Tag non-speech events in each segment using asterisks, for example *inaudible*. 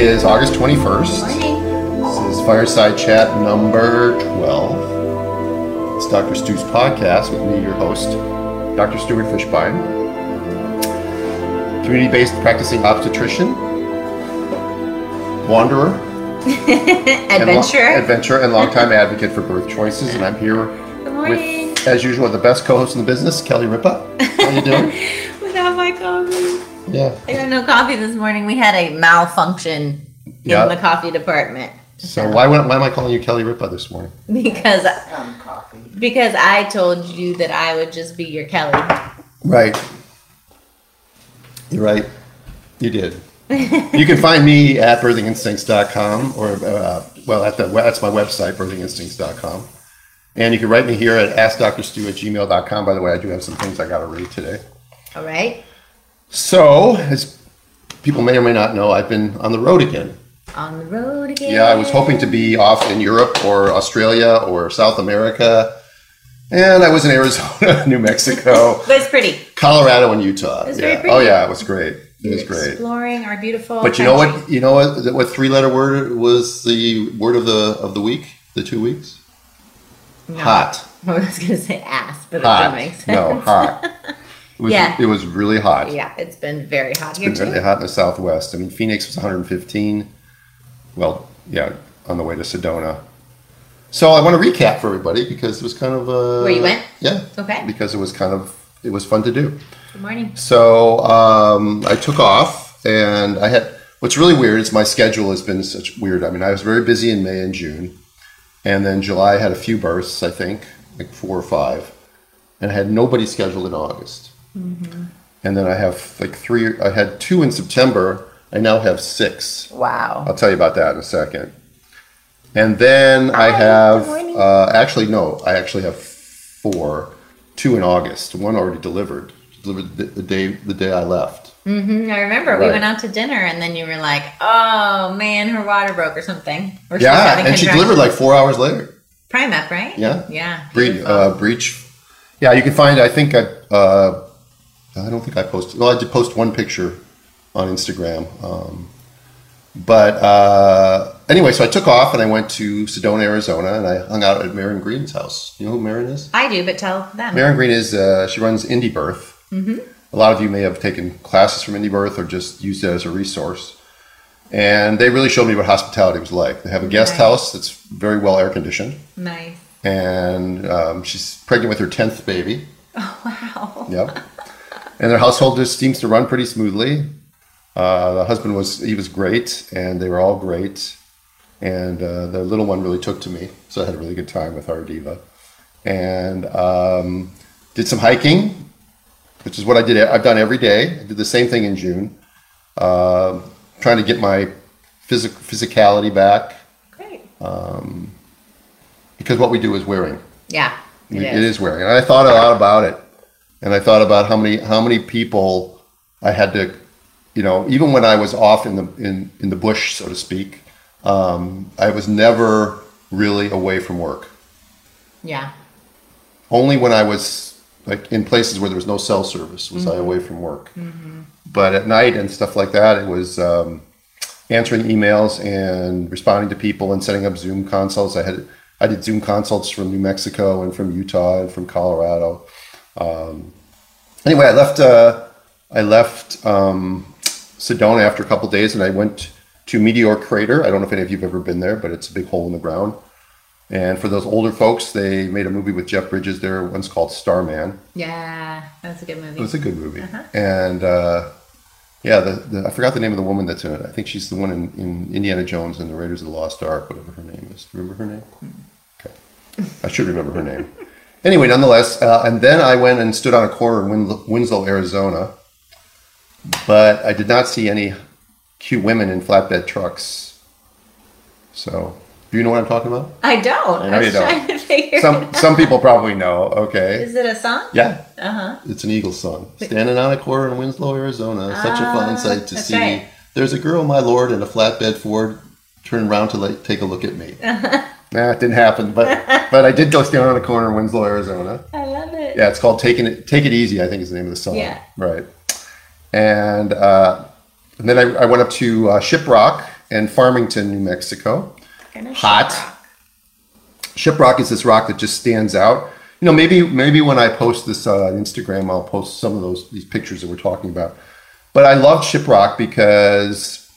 is August 21st. This is Fireside Chat number 12. It's Dr. Stu's podcast with me, your host, Dr. Stuart Fishbein. Community based practicing obstetrician, wanderer, *laughs* and lo- Adventure. adventurer, and longtime *laughs* advocate for birth choices. And I'm here Good morning. with, as usual, the best co host in the business, Kelly Ripa. How you doing? *laughs* Without my coffee. yeah. I got no coffee this morning. We had a malfunction Yeah. in the coffee department. So why, why am I calling you Kelly Ripa this morning? Because because I told you that I would just be your Kelly. Right. You're right. You did. *laughs* you can find me at birthinginstincts.com or, uh, well, at the, that's my website, birthinginstincts.com. And you can write me here at askdrstu at gmail.com. By the way, I do have some things I got to read today. All right. So, as people may or may not know, I've been on the road again. On the road again. Yeah, I was hoping to be off in Europe or Australia or South America. And I was in Arizona, *laughs* New Mexico, *laughs* But it's pretty. Colorado, and Utah. was yeah. very pretty. Oh, yeah, it was great. It was great. Exploring our beautiful. But you know country. what? You know what? What three-letter word was the word of the of the week? The two weeks? No. Hot. *laughs* I was gonna say ass, but Hot. that makes sense. No, hot. It was, Yeah. It was really hot. Yeah, it's been very hot here It's been too. really hot in the Southwest. I mean, Phoenix was 115. Well, yeah, on the way to Sedona. So I want to recap for everybody because it was kind of uh, Where you went? Yeah. Okay. Because it was kind of it was fun to do. Good morning. So um, I took off, and I had. What's really weird is my schedule has been such weird. I mean, I was very busy in May and June, and then July I had a few bursts. I think like four or five, and I had nobody scheduled in August. And then I have like three. I had two in September. I now have six. Wow. I'll tell you about that in a second. And then I have, uh, actually, no, I actually have four. Two in August. One already delivered. Delivered the, the day the day I left. hmm I remember we went out to dinner and then you were like, "Oh man, her water broke or something." Or Yeah, and she delivered like four hours later. Primip, right? Yeah. Yeah. Breech, uh, breech. Yeah, you can find. I think I. Uh, I don't think I posted. Well, I did post one picture on Instagram. Um, but uh, anyway, so I took off and I went to Sedona, Arizona, and I hung out at Maryn Green's house. You know who Maryn is? I do, but tell them. Maryn Green is uh, she runs Indie Birth. Mm-hmm. A lot of you may have taken classes from Indie Birth or just used it as a resource. And they really showed me what hospitality was like. They have a guest Nice. house that's very well air conditioned, nice. and um, she's pregnant with her tenth baby. Oh wow. Yep. *laughs* and their household just seems to run pretty smoothly. Uh, the husband was he was great, and they were all great. And uh, the little one really took to me, so I had a really good time with our diva. And um, did some hiking, which is what I did. I've done every day. I did the same thing in June, uh, trying to get my physic- physicality back Great. because what we do is wearing. Yeah. It It is. is wearing. And I thought a lot about it. And I thought about how many how many people I had to, you know, even when I was off in the in, in the bush, so to speak, um, I was never really away from work. Yeah. Only when I was like in places where there was no cell service was I away from work. But at night and stuff like that, it was um, answering emails and responding to people and setting up Zoom consults. I had I did Zoom consults from New Mexico and from Utah and from Colorado. Um, anyway, I left. Uh, I left um, Sedona after a couple days, and I went to Meteor Crater. I don't know if any of you've ever been there, but it's a big hole in the ground. And for those older folks, they made a movie with Jeff Bridges there One's called Starman. Yeah. That's a good movie. It was a good movie. And uh, yeah, the, the I forgot the name of the woman that's in it. I think she's the one in, in Indiana Jones and the Raiders of the Lost Ark, whatever her name is. Do you remember her name? Okay. I should remember her name. *laughs* Anyway, nonetheless, uh, and then I went and stood on a corner in Win- Winslow, Arizona, but I did not see any cute women in flatbed trucks. So, do you know what I'm talking about? I don't. I I, know was you don't. trying to figure Some it some people probably know. Okay. Is it a song? Yeah. Uh huh. It's an Eagles song. Standing on a corner in Winslow, Arizona. Such a fine Ah, sight to that's see. right. There's a girl, my lord, in a flatbed Ford. Turn around to like, take a look at me. *laughs* nah, it didn't happen, but *laughs* but I did go stand on a corner in Winslow, Arizona. I love it. Yeah, it's called "Taking It Take It Easy." I think is the name of the song. Yeah. Right. And uh, and then I, I went up to uh, Shiprock and Farmington, New Mexico. Hot. shiprock. Shiprock is this rock that just stands out. You know, maybe maybe when I post this uh, on Instagram, I'll post some of those these pictures that we're talking about. But I love Shiprock because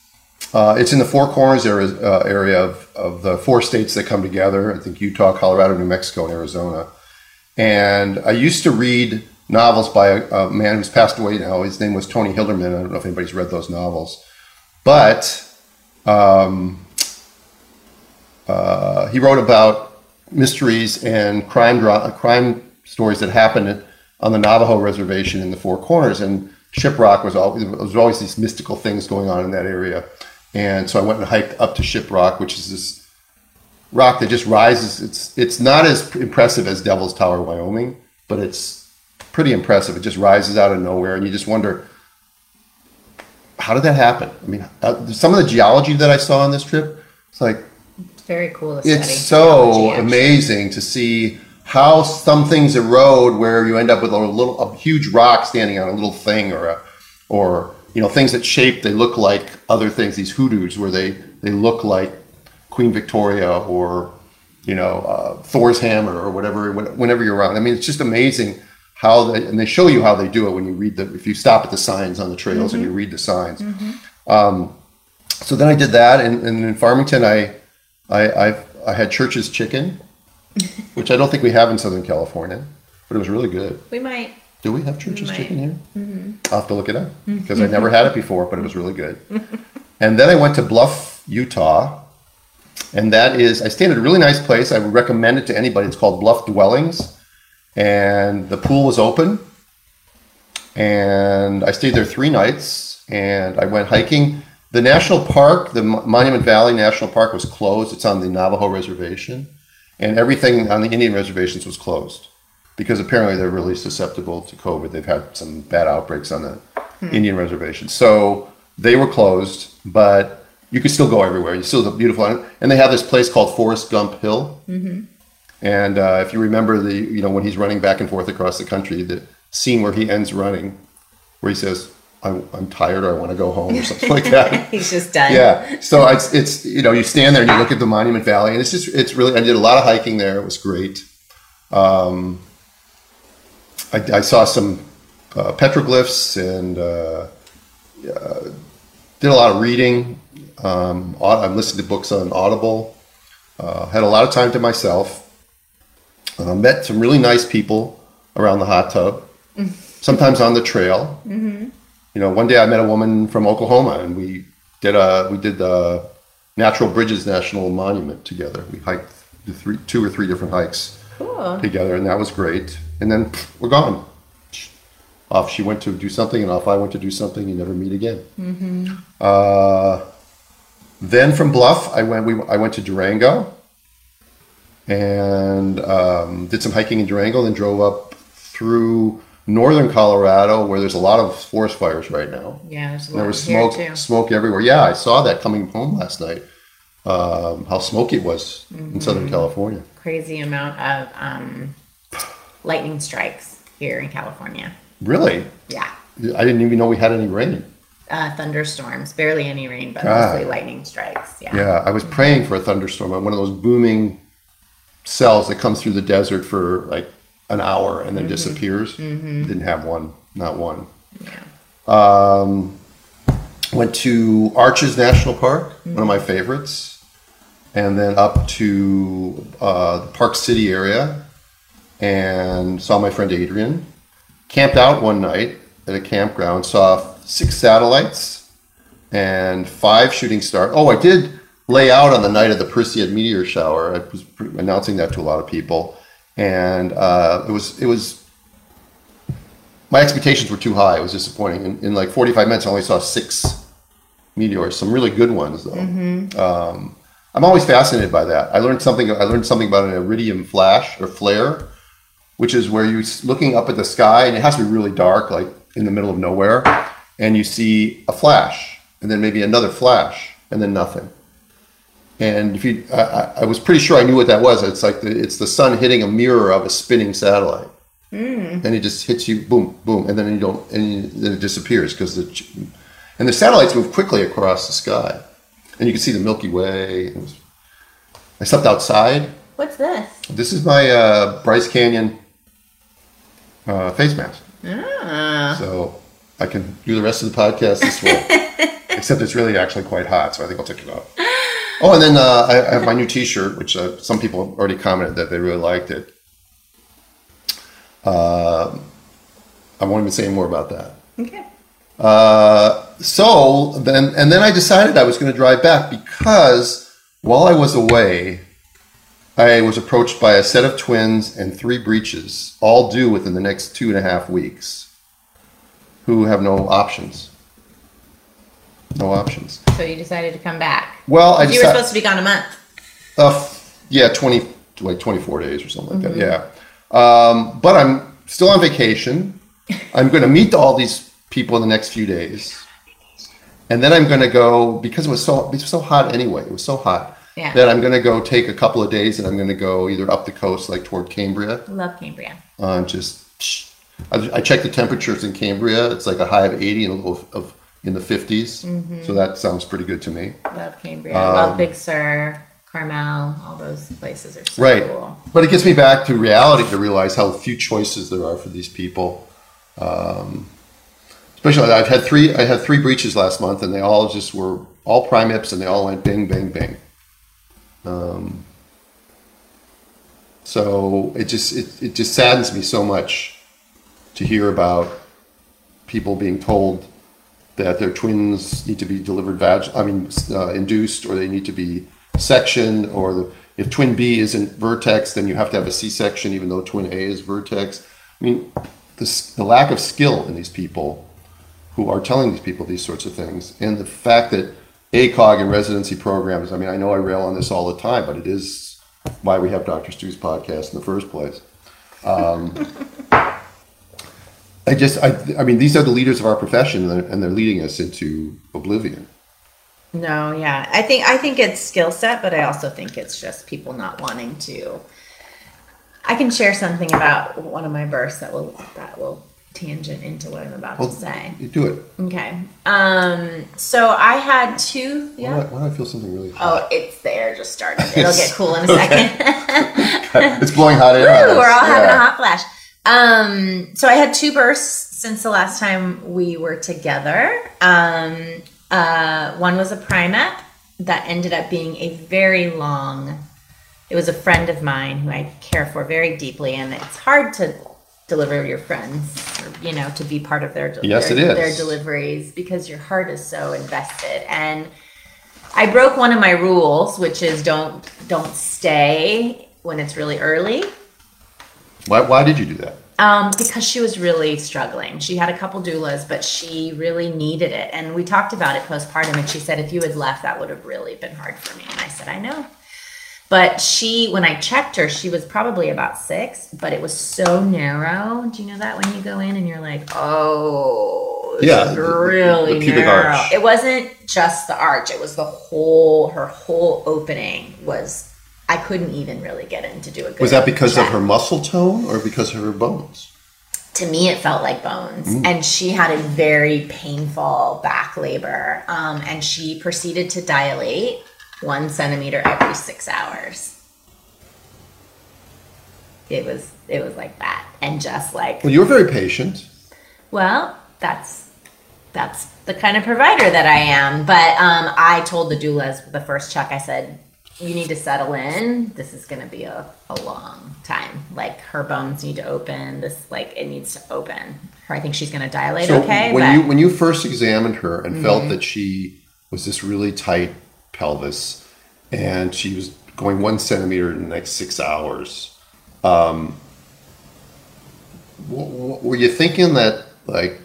uh, it's in the Four Corners area, uh, area of, of the four states that come together. I think Utah, Colorado, New Mexico, and Arizona. And I used to read novels by a, a man who's passed away now. His name was Tony Hillerman. I don't know if anybody's read those novels, but um, uh, he wrote about mysteries and crime dra- crime stories that happened on the Navajo reservation in the Four Corners. And Shiprock was always there was always these mystical things going on in that area. And so I went and hiked up to Ship Rock, which is this rock that just rises. It's it's not as impressive as Devil's Tower, Wyoming, but it's pretty impressive. It just rises out of nowhere, and you just wonder how did that happen. I mean, uh, some of the geology that I saw on this trip, it's like It's very cool it's so amazing to see how some things erode where you end up with a little a huge rock standing on a little thing or a or you know things that shape they look like other things these hoodoos where they they look like Queen Victoria or you know uh, Thor's hammer or whatever whenever you're around I mean it's just amazing how they and they show you how they do it when you read the if you stop at the signs on the trails and you read the signs um, so then I did that and, and in Farmington I I, I I had Church's chicken, *laughs* which I don't think we have in Southern California, but it was really good. We might. Do we have Church's might. chicken here? Mm-hmm. I'll have to look it up mm-hmm. because I never had it before, but it was really good. *laughs* and then I went to Bluff, Utah, and that is I stayed at a really nice place. I would recommend it to anybody. It's called Bluff Dwellings, and the pool was open. And I stayed there three nights, and I went hiking. The national park, the Monument Valley National Park, was closed. It's on the Navajo reservation, and everything on the Indian reservations was closed because apparently they're really susceptible to COVID. They've had some bad outbreaks on the Indian reservation, so they were closed. But you could still go everywhere. You still have beautiful, and they have this place called Forrest Gump Hill. And uh, if you remember the, you know, when he's running back and forth across the country, the scene where he ends running, where he says, "I'm, I'm tired," or "I want to go home," or something like that. *laughs* He's just done. Yeah. So it's it's you know you stand there and you look at the Monument Valley and it's just it's really I did a lot of hiking there. It was great. Um, I, I saw some uh, petroglyphs and uh, uh, did a lot of reading. Um, I listened to books on Audible. Uh, had a lot of time to myself. Uh, met some really nice people around the hot tub. Sometimes on the trail you know, one day I met a woman from Oklahoma, and we did a we did the Natural Bridges National Monument together. We hiked the three, two or three different hikes Cool. together, and that was great. And then pff, we're gone. Off she went to do something, and off I went to do something. You never meet again. Uh, then from Bluff, I went. We I went to Durango, and um, did some hiking in Durango. Then drove up through northern Colorado, where there's a lot of forest fires right now. Yeah, there's a And there was smoke, too. smoke everywhere. Yeah, I saw that coming home last night. Um, how smoky it was in Mm-hmm. Southern California. Crazy amount of um, lightning strikes here in California. Really, Yeah. I didn't even know we had any rain. Uh, thunderstorms, barely any rain, but God. mostly lightning strikes. Yeah. Yeah, I was praying for a thunderstorm on one of those booming cells that comes through the desert for like an hour and then disappears. Didn't have one, not one. Yeah. Um, went to Arches National Park, one of my favorites, and then up to uh, the Park City area and saw my friend Adrian. Camped out one night at a campground, saw six satellites and five shooting stars. Oh, I did lay out on the night of the Perseid meteor shower. I was announcing that to a lot of people, and uh, it was it was my expectations were too high. It was disappointing. In, in like 45 minutes, I only saw six meteors. Some really good ones, though. Um, I'm always fascinated by that. I learned something. I learned something about an iridium flash or flare, which is where you're looking up at the sky, and it has to be really dark, like in the middle of nowhere, and you see a flash, and then maybe another flash, and then nothing. And if you, I, I- was pretty sure I knew what that was. It's like the, it's the sun hitting a mirror of a spinning satellite and it just hits you, boom, boom, and then you don't, and you, then it disappears because the, and the satellites move quickly across the sky. and you can see the Milky Way. I slept outside. What's this? This is my uh, Bryce Canyon uh, face mask, Ah. so I can do the rest of the podcast this way. *laughs* Except it's really actually quite hot, so I think I'll take it off. Oh, and then uh, I, I have my new T-shirt, which uh, some people have already commented that they really liked it. Uh, I won't even say more about that. Okay. Uh, so then, and then I decided I was going to drive back because while I was away, I was approached by a set of twins and three breaches, all due within the next two and a half weeks, who have no options. No options. So you decided to come back. Well, I you were supposed to be gone a month. uh, yeah, twenty like twenty four days or something like that. Yeah, um, but I'm still on vacation. I'm going to meet all these people in the next few days, and then I'm going to go because it was so it was so hot anyway. It was so hot Yeah. that I'm going to go take a couple of days, and I'm going to go either up the coast, like toward Cambria, Love Cambria. uh, just. I, I checked the temperatures in Cambria. It's like a high of 80 and a low of, of in the 50s. Mm-hmm. So that sounds pretty good to me. Love Cambria. Um, Love Big Sur, Carmel. All those places are so right cool. but it gets me back to reality to realize how few choices there are for these people um, especially i've had three i had three breaches last month and they all just were all primips and they all went bing bing bing um, so it just it, it just saddens me so much to hear about people being told that their twins need to be delivered vag I mean uh, induced or they need to be sectioned or the, if twin B isn't vertex then you have to have a C-section even though twin A is vertex. I mean the, the lack of skill in these people who are telling these people these sorts of things and the fact that ACOG and residency programs I mean I know I rail on this all the time but it is why we have Dr. Stu's podcast in the first place. Um, *laughs* I just, I, I mean, these are the leaders of our profession, and they're, and they're leading us into oblivion. No, yeah. I think I think it's skill set, but I also think it's just people not wanting to. I can share something about one of my births that will that will tangent into what I'm about Well, to say. You do it. Okay. Um. So I had two. Why, Yeah. do I, why do I feel something really hot? Oh, it's there. Just started. It'll get cool in a second. *laughs* It's blowing hot air. Woo, we're all having a hot flash. Um, so I had two bursts since the last time we were together. Um, uh, one was a primip that ended up being a very long. It was a friend of mine who I care for very deeply, and it's hard to deliver your friends, you know, to be part of their Yes, their, it is. their deliveries because your heart is so invested and. I broke one of my rules, which is don't don't stay when it's really early. Why, why did you do that? Um, because she was really struggling. She had a couple doulas, but she really needed it. And we talked about it postpartum, and she said, if you had left, that would have really been hard for me. And I said, I know. But she, when I checked her, she was probably about six, but it was so narrow. Do you know that when you go in and you're like, oh, Yeah, is the- the- really narrow. arch. It wasn't just the arch; it was the whole. Her whole opening was. I couldn't even really get in to do a good. Was that because of her muscle tone or because of her bones? to me it felt like bones Mm. and she had a very painful back labor um, and she proceeded to dilate one centimeter every six hours. It was it was like that. And just like Well, you were very patient. well that's that's the kind of provider that i am. But um, i told the doulas the first check i said you need to settle in. This is going to be a, a long time. Like her bones need to open. This like it needs to open. Her i think she's going to dilate So okay when but Mm-hmm. you when you first examined her and felt that she was this really tight pelvis and she was going one centimeter in the next six hours, um, w- w- were you thinking that like,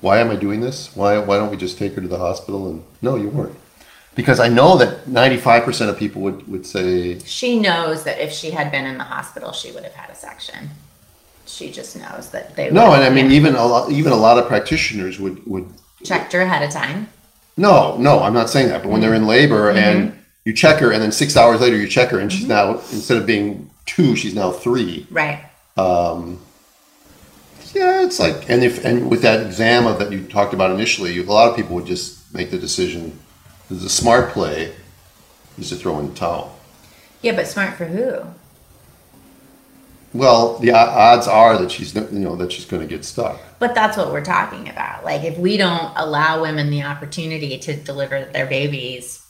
why am I doing this? Why why don't we just take her to the hospital? And no, you weren't, because I know that ninety five percent of people would would say she knows that if she had been in the hospital she would have had a section. She just knows that they no, and I mean even a lot even a lot of practitioners would would checked her ahead of time No, no, I'm not saying that. But when they're in labor and you check her, and then six hours later you check her, and she's now instead of being two, she's now three. right Um, Yeah, it's like, and if and with that exam of that you talked about initially, a lot of people would just make the decision The smart play is to throw in the towel. Yeah, but smart for who? Well, the odds are that she's you know that she's going to get stuck. But that's what we're talking about. Like, if we don't allow women the opportunity to deliver their babies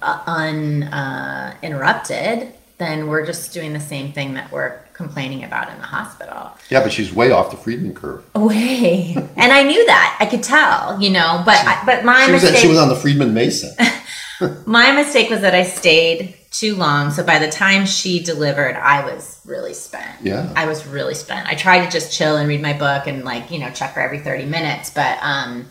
uh, uninterrupted, then we're just doing the same thing that we're complaining about in the hospital. Yeah, but she's way off the Friedman curve. Way, *laughs* and I knew that. I could tell, you know. But I, but my She was, mistake. she was on the Friedman Mason. *laughs* my mistake was that I stayed too long. So by the time she delivered, I was really spent. Yeah. I was really spent. I tried to just chill and read my book and like, you know, check her every 30 minutes, but um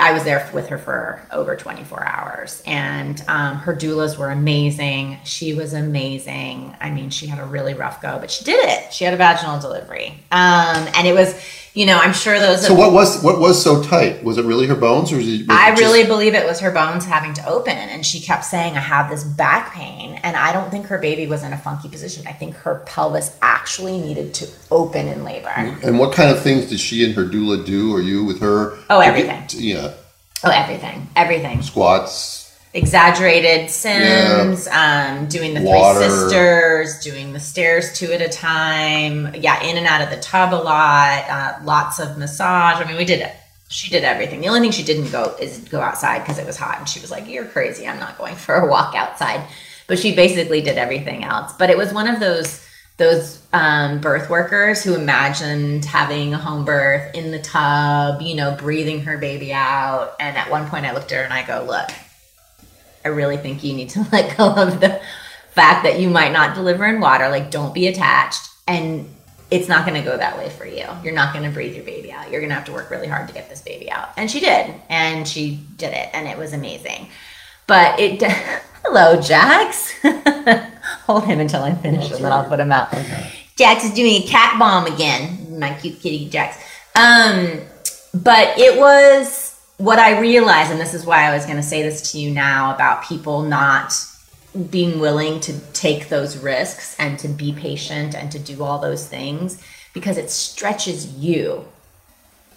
I was there with her for over 24 hours and um, her doulas were amazing. She was amazing. I mean, she had a really rough go, but she did it. She had a vaginal delivery. Um, and it was, you know, I'm sure those So what was what was so tight? Was it really her bones, or was it? Was I it really believe it was her bones having to open. And she kept saying, I have this back pain. And I don't think her baby was in a funky position. I think her pelvis actually needed to open in labor. And what kind of things did she and her doula do, or you with her? Oh, everything. get- yeah, Oh, everything. Everything. squats. Exaggerated sims, um, doing the Water. three sisters, doing the stairs two at a time. Yeah, in and out of the tub a lot. Uh, lots of massage. I mean, we did it. She did everything. The only thing she didn't go is go outside because it was hot, and she was like, "You're crazy. I'm not going for a walk outside." But she basically did everything else. But it was one of those those um, birth workers who imagined having a home birth in the tub, you know, breathing her baby out. And at one point, I looked at her and I go, "Look, I really think you need to *laughs* let go of the fact that you might not deliver in water. Like, don't be attached. And it's not going to go that way for you. You're not going to breathe your baby out. You're going to have to work really hard to get this baby out. And she did. And she did it. And it was amazing. But it, *laughs* hello, Jax. *laughs* Hold him until I finish and then I'll put him out. Jax is doing a cat bomb again. My cute kitty Jax. Um, but it was what I realized, and this is why I was going to say this to you now about people not being willing to take those risks and to be patient and to do all those things because it stretches you.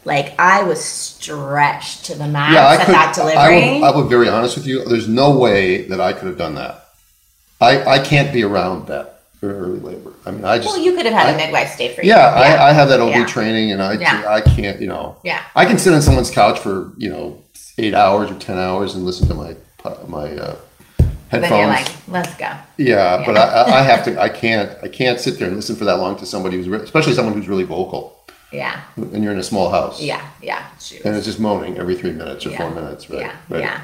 Like I was stretched to the max Yeah, I at could. that I delivery. I would be very honest with you. There's no way that I could have done that. I I can't be around that early labor. I mean, I just. well, you could have had a I- midwife stay for you. Yeah, I, I have that OB Yeah. training, and I Yeah. I can't. You know, Yeah. I can sit on someone's couch for you know eight hours or ten hours and listen to my my uh, headphones. Then you're like, let's go. yeah, but I, I- have to. I can't. I can't sit there and listen for that long to somebody who's, re- especially someone who's really vocal, Yeah. and you're in a small house. Yeah. Yeah. And it's just moaning every three minutes or Yeah. four minutes, right? Yeah. right. Yeah.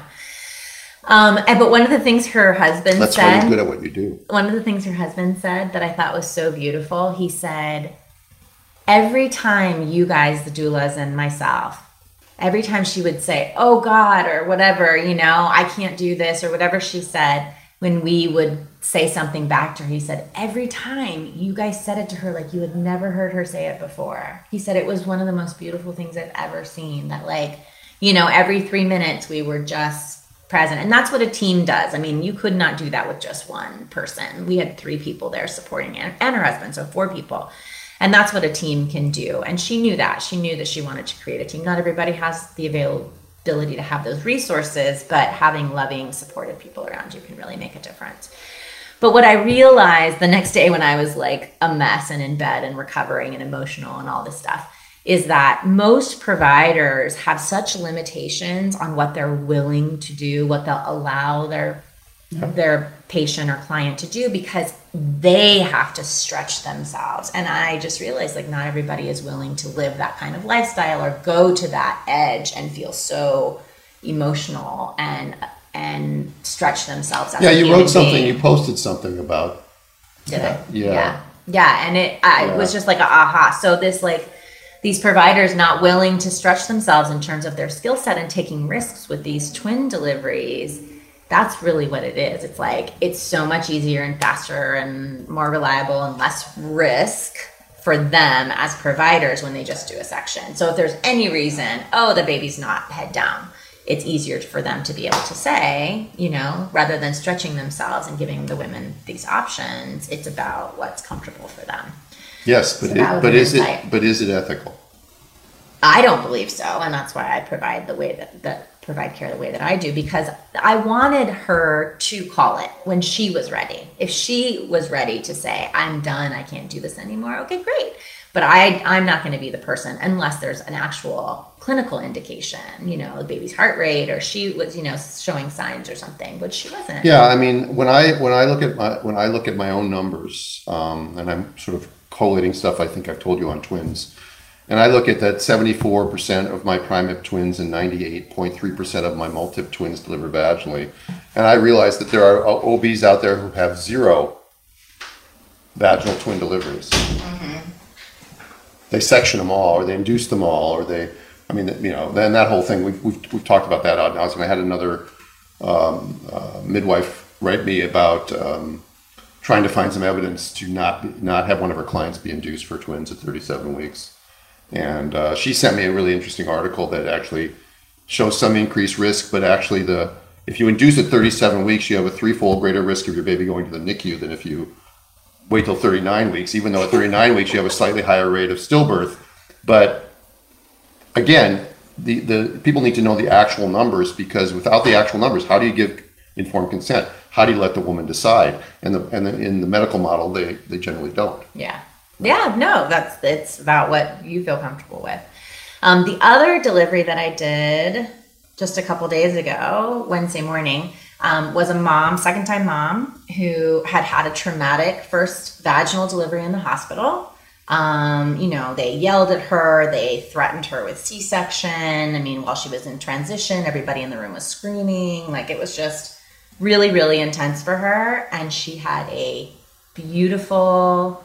Um, and, but one of the things her husband That's why you're good at what you do. one of the things her husband said that I thought was so beautiful, he said, every time you guys, the doulas and myself, every time she would say, oh God, or whatever, you know, I can't do this, or whatever she said, when we would say something back to her, he said, every time you guys said it to her like you had never heard her say it before. He said it was one of the most beautiful things I've ever seen. That, like, you know, every three minutes we were just present. And that's what a team does. I mean, you could not do that with just one person. We had three people there supporting it and her husband, so four people. And that's what a team can do. And she knew that. She knew that she wanted to create a team. Not everybody has the availability to have those resources, but having loving, supportive people around you can really make a difference. But what I realized the next day when I was like a mess and in bed and recovering and emotional and all this stuff is that most providers have such limitations on what they're willing to do, what they'll allow their their patient or client to do because they have to stretch themselves. And I just realized like not everybody is willing to live that kind of lifestyle or go to that edge and feel so emotional and and stretch themselves Yeah, you wrote something. being. You posted something about. Did Yeah, I? yeah. Yeah. Yeah. And it, I, it was just like a aha. So this like these providers not willing to stretch themselves in terms of their skill set and taking risks with these twin deliveries. That's really what it is. It's like it's so much easier and faster and more reliable and less risk for them as providers when they just do a section. So if there's any reason, oh, the baby's not head down, it's easier for them to be able to say, you know, rather than stretching themselves and giving the women these options, it's about what's comfortable for them. Yes, but So it, but is insight. it but is it ethical? I don't believe so, and that's why I provide the way that, that provide care the way that I do because I wanted her to call it when she was ready. If she was ready to say, I'm done, I can't do this anymore, okay, great. But I, I'm not going to be the person unless there's an actual clinical indication, you know, the baby's heart rate or she was, you know, showing signs or something, but she wasn't. Yeah, I mean, when I when I look at my when I look at my own numbers, um, and I'm sort of collating stuff I think I've told you on twins, and I look at that 74% of my primip twins and 98.3% of my multip twins deliver vaginally, and I realize that there are OBs out there who have zero vaginal twin deliveries. They section them all, or they induce them all, or they, I mean, you know, then that whole thing, we've, we've, we've talked about that ad nauseum. I had another um, uh, midwife write me about um, trying to find some evidence to not not have one of her clients be induced for twins at 37 weeks, and uh, she sent me a really interesting article that actually shows some increased risk, but actually the if you induce at 37 weeks, you have a threefold greater risk of your baby going to the NICU than if you wait till 39 weeks, even though at 39 weeks you have a slightly higher rate of stillbirth. But again, the, the people need to know the actual numbers because without the actual numbers, how do you give informed consent? How do you let the woman decide? And the and the, in the medical model, they they generally don't. Yeah, yeah, no, that's it's about what you feel comfortable with. Um, the other delivery that I did just a couple days ago, Wednesday morning, um, was a mom, second time mom, who had had a traumatic first vaginal delivery in the hospital. Um, you know, they yelled at her, they threatened her with C section. I mean, while she was in transition, everybody in the room was screaming. Like it was just really, really intense for her. And she had a beautiful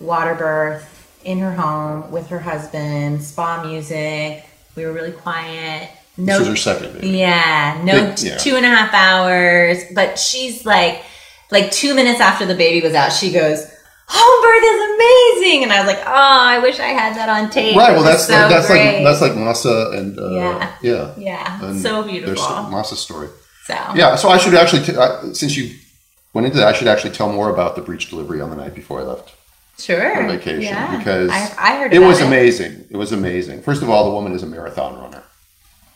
water birth in her home with her husband, spa music. We were really quiet. No, this was her second baby. Yeah, no yeah. two and a half hours. But she's like, like two minutes after the baby was out, she goes, "Home birth is amazing," and I was like, "Oh, I wish I had that on tape." Right. Well, that's so like, that's great. like that's like Masa and uh, yeah, yeah, yeah, and so beautiful. Masa's story. So yeah, so I should actually, t- uh, since you went into that, I should actually tell more about the breech delivery on the night before I left. Sure. For vacation yeah. because I, I heard it was it. amazing. It was amazing. First of all, the woman is a marathon runner.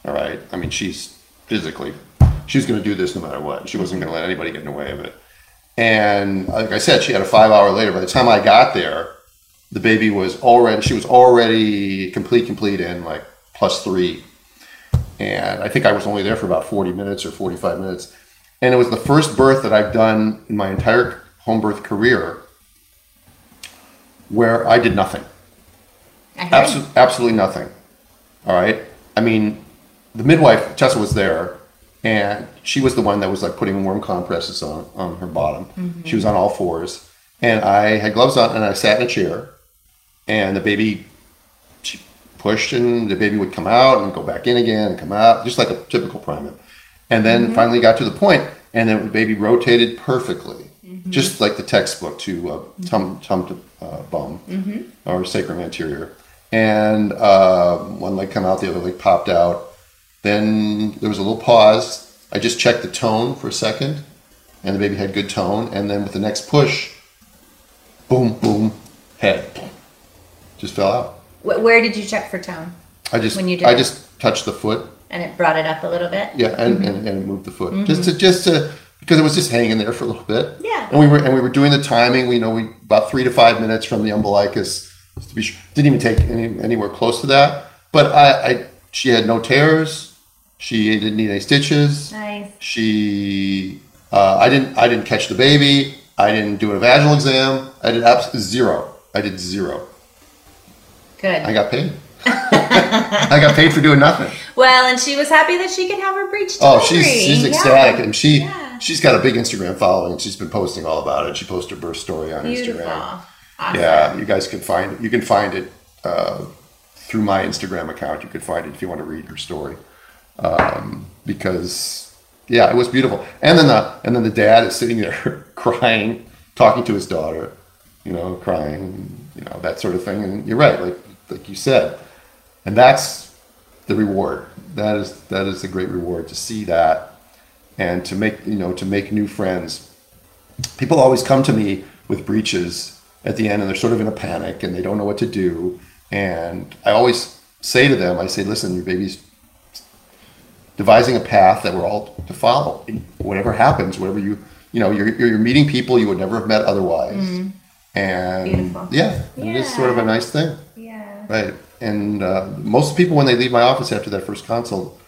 All right. I mean, she's physically, she's going to do this no matter what. She wasn't going to let anybody get in the way of it. And like I said, she had a five hour later. By the time I got there, the baby was already, she was already complete, complete and like plus three. And I think I was only there for about 40 minutes or 45 minutes. And it was the first birth that I've done in my entire home birth career where I did nothing. Absol- absolutely nothing. All right. I mean, the midwife Tessa was there, and she was the one that was like putting warm compresses on on her bottom. Mm-hmm. She was on all fours, and I had gloves on, and I sat in a chair, and the baby pushed, and the baby would come out and go back in again and come out, just like a typical primip. And then mm-hmm. finally got to the point, and then the baby rotated perfectly, mm-hmm. just like the textbook to uh, tum tum to uh, bum mm-hmm. or sacrum anterior. And uh, one leg come out, the other leg popped out then there was a little pause. I just checked the tone for a second, and the baby had good tone. And then with the next push, boom, boom, head, boom, just fell out. Where did you check for tone? I just when you did I just touched the foot, and it brought it up a little bit. Yeah, and, mm-hmm. and, and it moved the foot mm-hmm. just to just to because it was just hanging there for a little bit. Yeah, and we were and we were doing the timing. We know we about three to five minutes from the umbilicus. To be sure, didn't even take any, anywhere close to that. But I, I she had no tears she didn't need any stitches. Nice. She, uh, I didn't, I didn't catch the baby. I didn't do a vaginal exam. I did absolutely zero. I did zero. Good. I got paid. *laughs* I got paid for doing nothing. Well, and she was happy that she could have her breech delivery. Oh, she's she's ecstatic, yeah. and she yeah. she's got a big Instagram following. She's been posting all about it. She posted her birth story on Beautiful. Instagram. Awesome. Yeah, you guys can find it. You can find it uh, through my Instagram account. You could find it if you want to read her story um, because yeah, it was beautiful. And then the and then the dad is sitting there *laughs* crying, talking to his daughter, you know, crying, you know, that sort of thing. And you're right, like like you said, and that's the reward. That is that is a great reward to see that, and to make you know to make new friends. People always come to me with breaches at the end, and they're sort of in a panic and they don't know what to do. And I always say to them, I say, listen, your baby's devising a path that we're all to follow. Whatever happens, whatever you, you know, you're, you're meeting people you would never have met otherwise. Mm-hmm. And Beautiful. yeah, it is sort of a nice thing. Right. And uh, most people, when they leave my office after that first consult,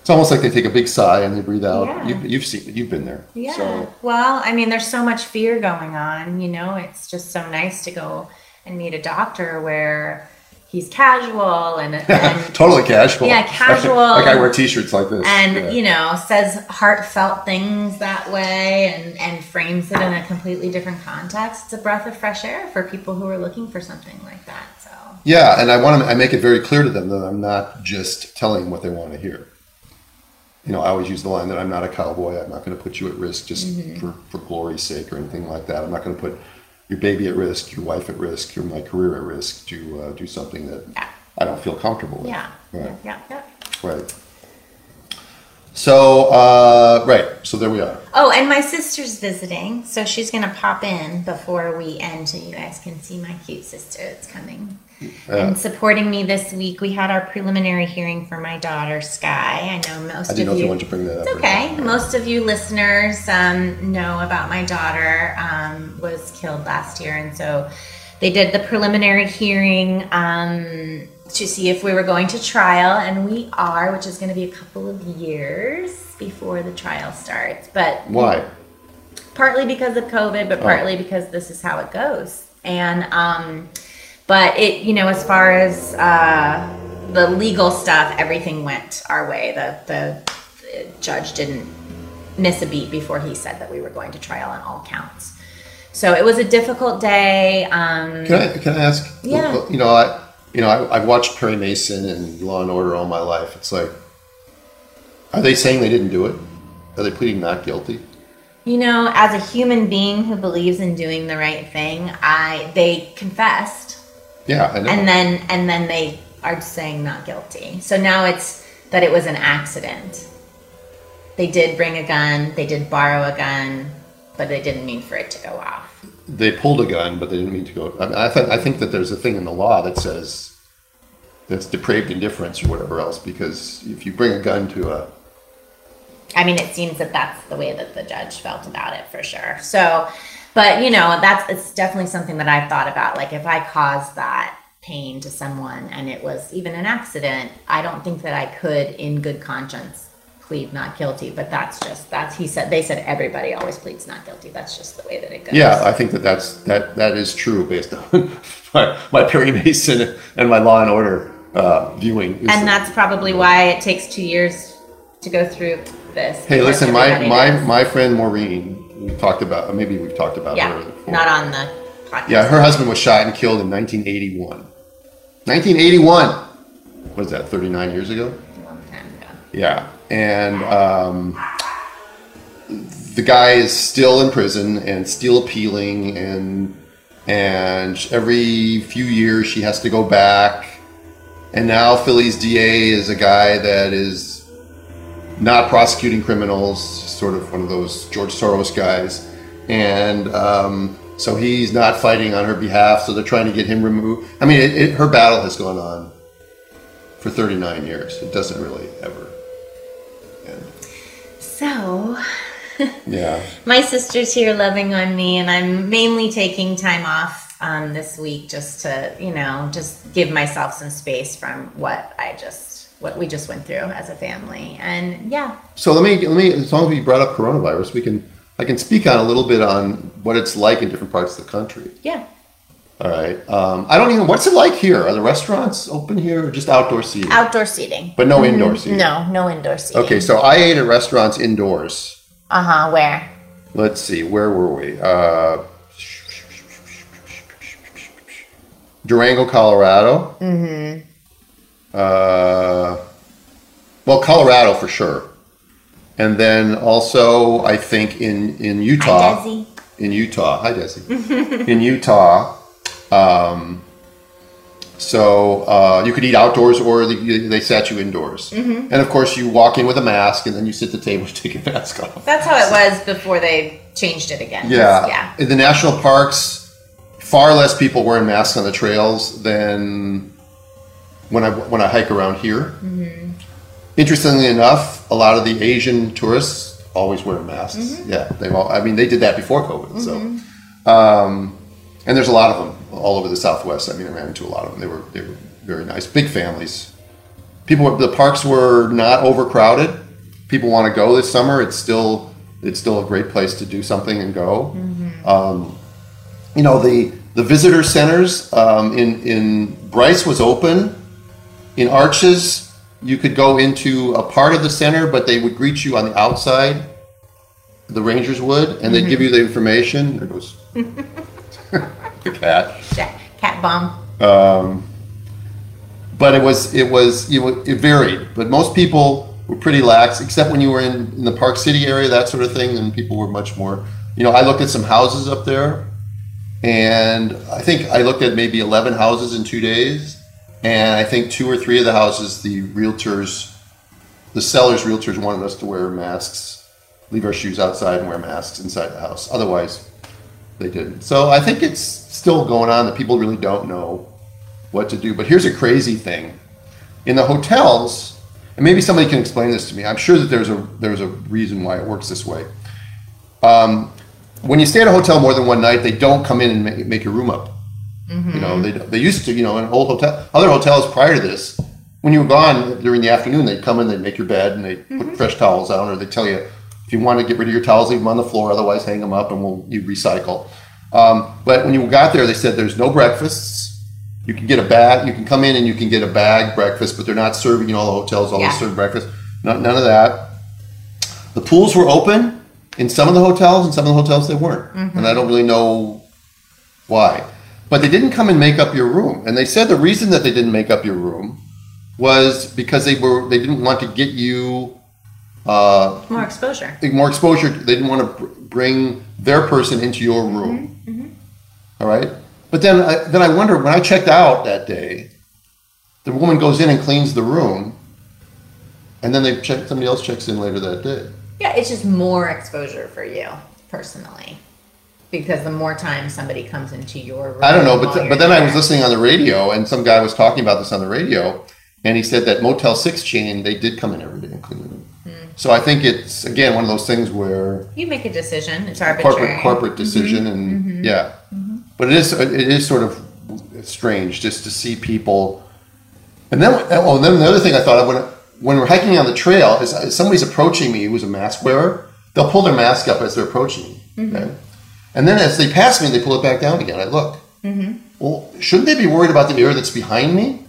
it's almost like they take a big sigh and they breathe out. Yeah. You've, you've seen it. You've been there. Yeah. So, Well, I mean, there's so much fear going on. You know, it's just so nice to go and meet a doctor where he's casual and, *laughs* and totally casual. Yeah, *laughs* casual. like I wear t-shirts like this. and Yeah. you know says heartfelt things that way and and frames it in a completely different context it's a breath of fresh air for people who are looking for something like that Yeah, and I want to. I make it very clear to them that I'm not just telling them what they want to hear. You know, I always use the line that I'm not a cowboy. I'm not going to put you at risk just Mm-hmm. for, for glory's sake or anything like that. I'm not going to put your baby at risk, your wife at risk, your my career at risk to uh, do something that Yeah. I don't feel comfortable with. yeah Right. yeah yeah Right. So, uh, right. So there we are. oh and my sister's visiting so she's gonna pop in before we end so you guys can see my cute sister that's coming and supporting me this week we had our preliminary hearing for my daughter sky i know most I of didn't know if you you wanted to bring that up. It's okay. Most of you listeners um, know about my daughter um, was killed last year, and so they did the preliminary hearing um, to see if we were going to trial, and we are, which is going to be a couple of years before the trial starts. But Why? partly because of COVID, but partly because this is how it goes. And um, but it, you know, as far as uh, the legal stuff, everything went our way. The the, the judge didn't miss a beat before he said that we were going to trial on all counts. So it was a difficult day. Um, Can I can I ask? Yeah. You know, I you know I, I've watched Perry Mason and Law and Order all my life. It's like, are they saying they didn't do it? Are they pleading not guilty? You know, as a human being who believes in doing the right thing, I they confessed Yeah, I know. and then and then they are saying not guilty. So now it's that it was an accident. They did bring a gun, they did borrow a gun, but they didn't mean for it to go off. They pulled a gun, but they didn't mean to go. I, mean, I, th- I think that there's a thing in the law that says that's depraved indifference or whatever else. Because if you bring a gun to a I mean, it seems that that's the way that the judge felt about it for sure. So, but you know, that's it's definitely something that I've thought about. Like, if I caused that pain to someone and it was even an accident, I don't think that I could, in good conscience, plead not guilty. But that's just that's he said. They said everybody always pleads not guilty. That's just the way that it goes. yeah, I think that that's that that is true based on *laughs* my, my Perry Mason and my Law and Order uh, viewing. and that- that's probably why it takes two years to go through this. Hey, listen, my my does. my friend Maureen, we talked about maybe we've talked about yeah, her. before. not on the podcast. Yeah, her husband was shot and killed in 1981. 1981. What is that? 39 years ago. A long time ago. Yeah, and um, the guy is still in prison and still appealing, and and every few years she has to go back. And now Philly's DA is a guy that is not prosecuting criminals, sort of one of those George Soros guys, and um, so he's not fighting on her behalf. So they're trying to get him removed. I mean, it, it, her battle has gone on for 39 years. It doesn't really ever. So, *laughs* Yeah. my sister's here loving on me, and I'm mainly taking time off um, this week just to, you know, just give myself some space from what I just, what we just went through as a family. And yeah, So let me let me as long as we brought up coronavirus, we can I can speak on a little bit on what it's like in different parts of the country. yeah. All right. Um, I don't even. What's it like here? Are the restaurants open here or just outdoor seating? Outdoor seating. but no indoor seating. No, no indoor seating. Okay, so I ate at restaurants indoors. Uh huh. Where? Let's see, where were we? Uh, Durango, Colorado. Mm-hmm. Uh, well, Colorado for sure, and then also I think in in Utah. Hi, Desi. In Utah, hi Desi. *laughs* in Utah, um, so uh, you could eat outdoors or they, they sat you indoors, Mm-hmm. and of course you walk in with a mask and then you sit at the table and *laughs* take your mask off. That's how it was before they changed it again. Yeah. Yeah. In the national parks, far less people wearing masks on the trails than when I when I hike around here. interestingly enough, a lot of the Asian tourists always wear masks. Yeah, they all. I mean, they did that before COVID. So, um, and there's a lot of them all over the Southwest. I mean, I ran into a lot of them. They were they were very nice, big families. People, the parks were not overcrowded. People want to go this summer. It's still it's still a great place to do something and go. Um, you know the the visitor centers um, in in Bryce was open. In Arches, you could go into a part of the center, but they would greet you on the outside. The rangers would, and they'd give you the information. There goes *laughs* the cat. Cat bomb. Um, but it was it was you know, it varied. But most people were pretty lax, except when you were in, in the Park City area, that sort of thing. Then people were much more. You know, I looked at some houses up there, and I think I looked at maybe eleven houses in two days, and I think two or three of the houses, the realtors, the sellers' realtors wanted us to wear masks, leave our shoes outside, and wear masks inside the house. Otherwise, they didn't. So I think it's still going on that people really don't know what to do. But here's a crazy thing: in the hotels, and maybe somebody can explain this to me. I'm sure that there's a there's a reason why it works this way. Um, when you stay at a hotel more than one night, they don't come in and make, make your room up. You know, they, they used to. You know, in old hotel, other hotels prior to this, when you were gone during the afternoon, they'd come in, they'd make your bed, and they'd put fresh towels out, or they tell you if you want to get rid of your towels, leave them on the floor. Otherwise, hang them up, and we'll you recycle. Um, but when you got there, they said there's no breakfasts. You can get a bag. You can come in and you can get a bag breakfast, but they're not serving. You know, all the hotels always Yeah. serve breakfast. Not, none of that. The pools were open in some of the hotels, and some of the hotels they weren't. And I don't really know why. But they didn't come and make up your room. And they said the reason that they didn't make up your room was because they were they didn't want to get you uh, More exposure. more exposure. They didn't want to bring their person into your room. All right. But then I, then I wonder when I checked out that day, the woman goes in and cleans the room, and then they check somebody else checks in later that day. Yeah, it's just more exposure for you personally. Because the more time somebody comes into your room. I don't know, but you're but then I was listening on the radio, and some guy was talking about this on the radio, and he said that Motel Six chain they did come in every day and clean the room. So I think it's again one of those things where You make a decision. It's arbitrary. corporate corporate decision, and mm-hmm. yeah, mm-hmm. but it is it is sort of strange just to see people. And then oh, then the other thing I thought of when when we're hiking on the trail is is somebody's approaching me who's a mask wearer. They'll pull their mask up as they're approaching me, okay? and then as they pass me, they pull it back down again. I look. Well, shouldn't they be worried about the air that's behind me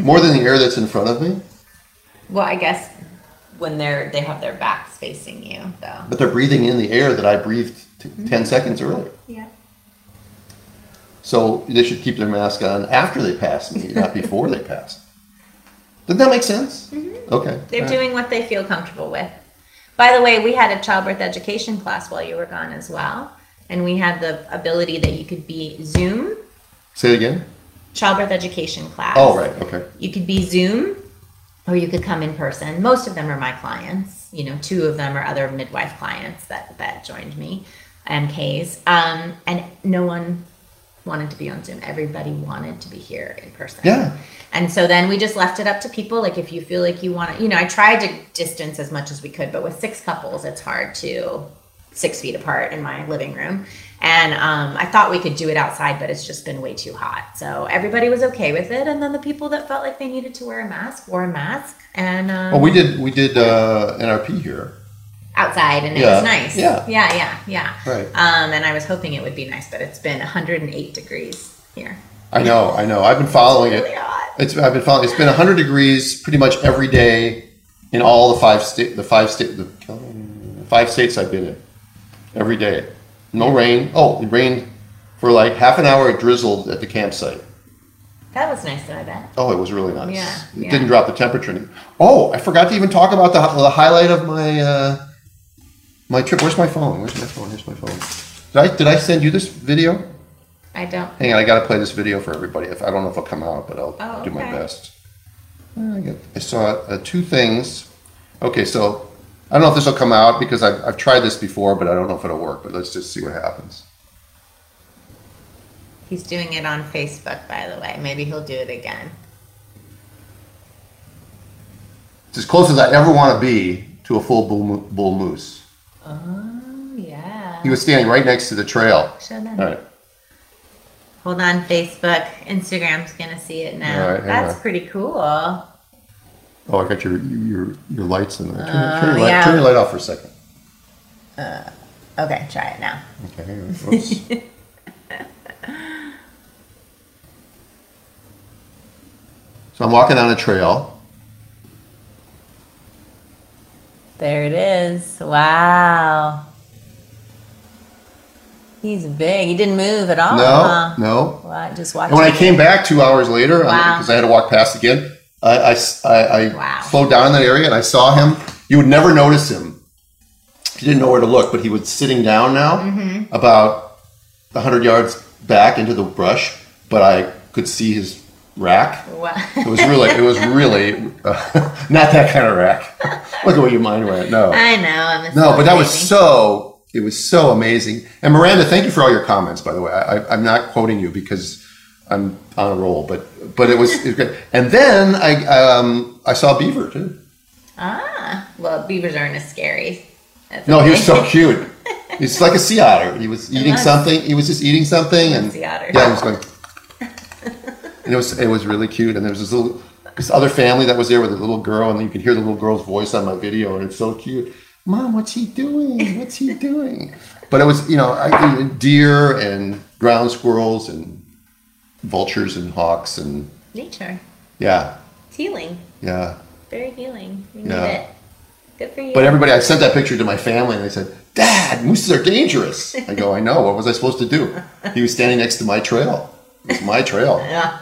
more than the air that's in front of me? Well, I guess when they're they have their backs facing you, though. But they're breathing in the air that I breathed t- mm-hmm. ten seconds earlier. Yeah. So they should keep their mask on after they pass me, not before they pass. Doesn't that make sense? Mm-hmm. Okay. They're All right. doing what they feel comfortable with. By the way, we had a childbirth education class while you were gone as well. And we had the ability that you could be Zoom, Say it again. childbirth education class. Oh, right. Okay. You could be Zoom or you could come in person. Most of them are my clients. You know, two of them are other midwife clients that, that joined me, MKs. Um, and no one wanted to be on Zoom. Everybody wanted to be here in person. Yeah. And so then we just left it up to people. Like if you feel like you want to, you know, I tried to distance as much as we could, but with six couples, it's hard to six feet apart in my living room. And um, I thought we could do it outside, but it's just been way too hot. So everybody was okay with it. And then the people that felt like they needed to wear a mask wore a mask and um, Well, we did we did uh, NRP here. outside, and it was nice. Yeah. yeah, yeah, yeah. Right. Um, and I was hoping it would be nice, but it's been 108 degrees here. I know. I know. I've been following Really it. hot. It's I've been following. It's been 100 degrees pretty much every day in all the five state the five state the five states I've been in. Every day. No rain. Oh, it rained for like half an hour. It drizzled at the campsite. That was nice, though, I bet. Oh, it was really nice. Yeah, it yeah. didn't drop the temperature. any- Oh, I forgot to even talk about the, the highlight of my uh, my trip. Where's my phone? Where's my phone? Here's my phone. Did I did I send you this video? I don't. Hang on, I got to play this video for everybody. If I don't know if it'll come out, but I'll Oh, do my best. I, got, I saw uh, two things. Okay, so I don't know if this will come out because I've, I've tried this before, but I don't know if it'll work. But let's just see what happens. He's doing it on Facebook, by the way. Maybe he'll do it again. It's as close as I ever want to be to a full bull, bull moose. Oh, yeah. He was standing right next to the trail. Show them. All right. Hold on, Facebook. Instagram's gonna see it now. Right, That's on. pretty cool. Oh, I got your your your lights in there. Turn, Uh, turn, your, light, yeah. turn your light off for a second. Uh, Okay, try it now. Okay. hang on. Whoops. *laughs* so I'm walking on a trail. There it is. Wow. He's big. He didn't move at all. No, huh? no. Wow, just watch. And when I came back two hours later, Wow. because I had to walk past again, I, I I- I Wow. slowed down in that area and I saw him. You would never notice him. You didn't know where to look, but he was sitting down now, Mm-hmm. about 100 yards back into the brush, but I could see his rack. Wow. It was really, it was really uh, *laughs* not that kind of rack. Look at what your mind went. No, I know. I'm no, but that was so. It was so amazing. And Miranda, thank you for all your comments. By the way, I, I, I'm not quoting you because I'm on a roll, but but it was, it was good. And then I um, I saw Beaver too. Ah, well, beavers aren't as scary. That's No, he was so cute. He's like a sea otter. He was eating something. He was just eating something, and sea otter. yeah, he was going. and it was it was really cute. And there was this little this other family that was there with a little girl, and you could hear the little girl's voice on my video, and it's so cute. Mom, what's he doing? What's he doing? But it was you know I, deer and ground squirrels and vultures and hawks and Nature. yeah It's healing. yeah. Very healing. We need Yeah. it. Good for you. But everybody, I sent that picture to my family, and they said, "Dad, mooses are dangerous." I go, "I know. What was I supposed to do?" He was standing next to my trail. It was my trail. *laughs* Yeah.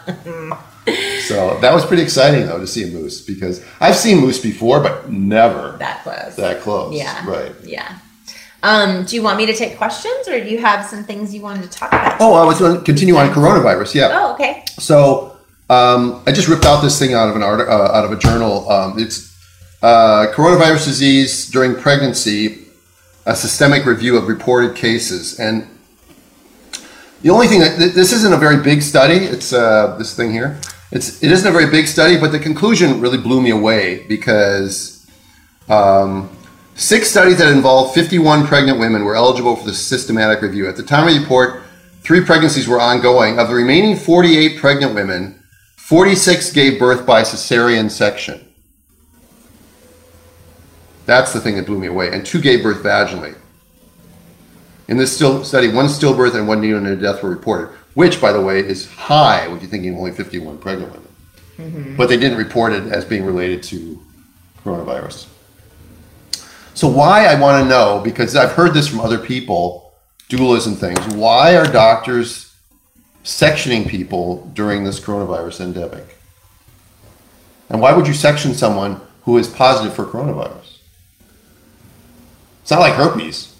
So that was pretty exciting, though, to see a moose because I've seen moose before, but never that close. that close. Yeah. Right. Yeah. Um, do you want me to take questions or do you have some things you wanted to talk about? Oh, I was going to continue on coronavirus. Yeah. Oh, okay. So um, I just ripped out this thing out of an art, uh, out of a journal. Um, it's uh, coronavirus disease during pregnancy, a systemic review of reported cases. And the only thing that th- this isn't a very big study. It's uh, this thing here. It's it isn't a very big study, but the conclusion really blew me away because um, six studies that involved 51 pregnant women were eligible for the systematic review. At the time of the report, three pregnancies were ongoing. Of the remaining 48 pregnant women, 46 gave birth by cesarean section. That's the thing that blew me away. And two gave birth vaginally. In this still study, one stillbirth and one neonatal death were reported, which, by the way, is high when you're thinking of only 51 pregnant women. Mm-hmm. But they didn't report it as being related to coronavirus. So why I want to know because I've heard this from other people, doulas and things. Why are doctors sectioning people during this coronavirus endemic? And why would you section someone who is positive for coronavirus? It's not like herpes,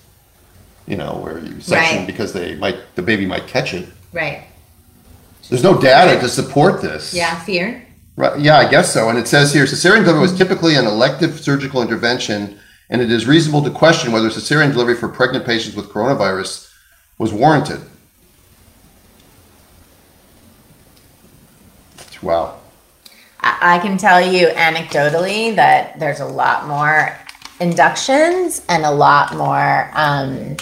you know, where you section Right. because they might the baby might catch it. Right. There's no data to support this. Yeah. Fear. Right, yeah, I guess so. And it says here cesarean delivery was typically an elective surgical intervention, and it is reasonable to question whether cesarean delivery for pregnant patients with coronavirus was warranted. Wow. I, I can tell you anecdotally that there's a lot more inductions and a lot more um,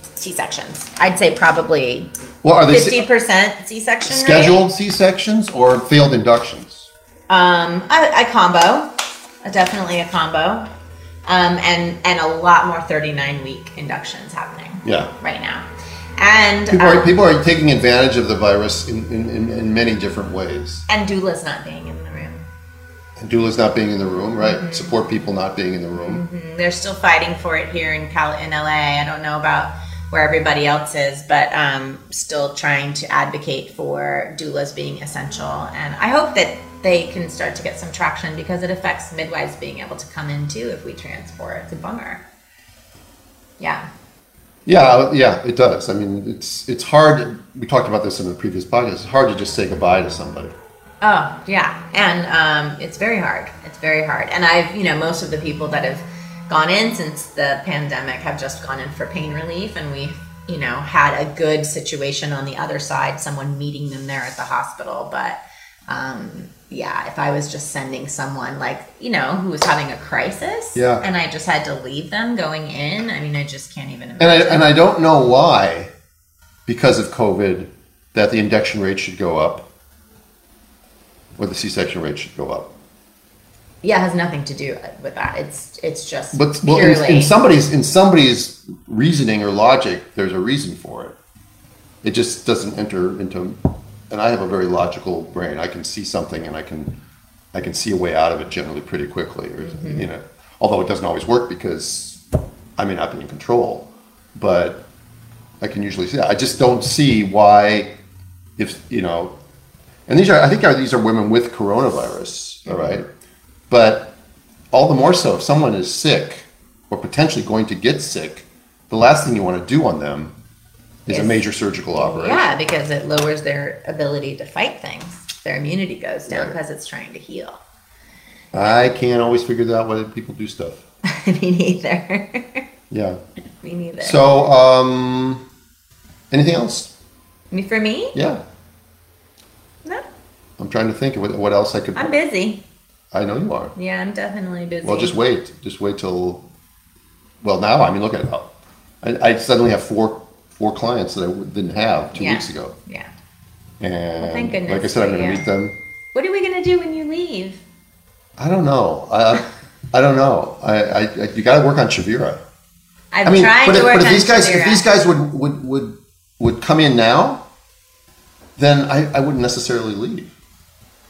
C sections. I'd say probably Well, are they fifty percent C section. scheduled C sections or failed inductions? Um, a, a combo, a, definitely a combo, um, and and a lot more thirty nine week inductions happening Yeah. right now, and People are, um, people are taking advantage of the virus in, in, in, in many different ways. and doulas not being in the room. And doulas not being in the room, right? Support people not being in the room. Mm, They're still fighting for it here in Cal in LA. I don't know about where everybody else is, but um, still trying to advocate for doulas being essential. And I hope that they can start to get some traction because it affects midwives being able to come in too if we transport. It's a bummer. Yeah. Yeah, yeah, it does. I mean, it's it's hard. We talked about this in the previous podcast. It's hard to just say goodbye to somebody. Oh, yeah. And um, it's very hard. It's very hard. And I've, you know, most of the people that have gone in since the pandemic have just gone in for pain relief. And we, you know, had a good situation on the other side, someone meeting them there at the hospital. But um, yeah, if I was just sending someone like, you know, who was having a crisis Yeah. and I just had to leave them going in, I mean, I just can't even And I, and I don't know why, because of COVID, that the induction rate should go up or the C-section rate should go up. yeah, it has nothing to do with that. It's it's just But well, in, in somebody's in somebody's reasoning or logic, there's a reason for it. It just doesn't enter into. And I have a very logical brain. I can see something and I can, I can see a way out of it generally pretty quickly. Or Mm-hmm. you know, although it doesn't always work because I may not be in control, but I can usually see that. I just don't see why, if you know, and these are I think are, these are women with coronavirus, all right, but all the more so if someone is sick or potentially going to get sick, the last thing you want to do on them is a major surgical operation. yeah, because it lowers their ability to fight things. Their immunity goes down Right. because it's trying to heal. I can't always figure out why people do stuff. *laughs* Me neither. Yeah. *laughs* Me neither. So, um, anything else? Me for me? Yeah. No, I'm trying to think of what, what else I could. I'm busy. I know you are. Yeah, I'm definitely busy. Well, just wait. Just wait till. Well, now I mean, look at it. I, I suddenly have four four clients that I didn't have two Yeah. weeks ago, Yeah. and thank goodness like I said, I'm going to meet them. What are we gonna do when you leave? I don't know. I I, don't know. I, I, I you got to work on Shavira. I've I mean, tried but, to if, work but if these guys, if these guys would would would would come in now, then I, I wouldn't necessarily leave.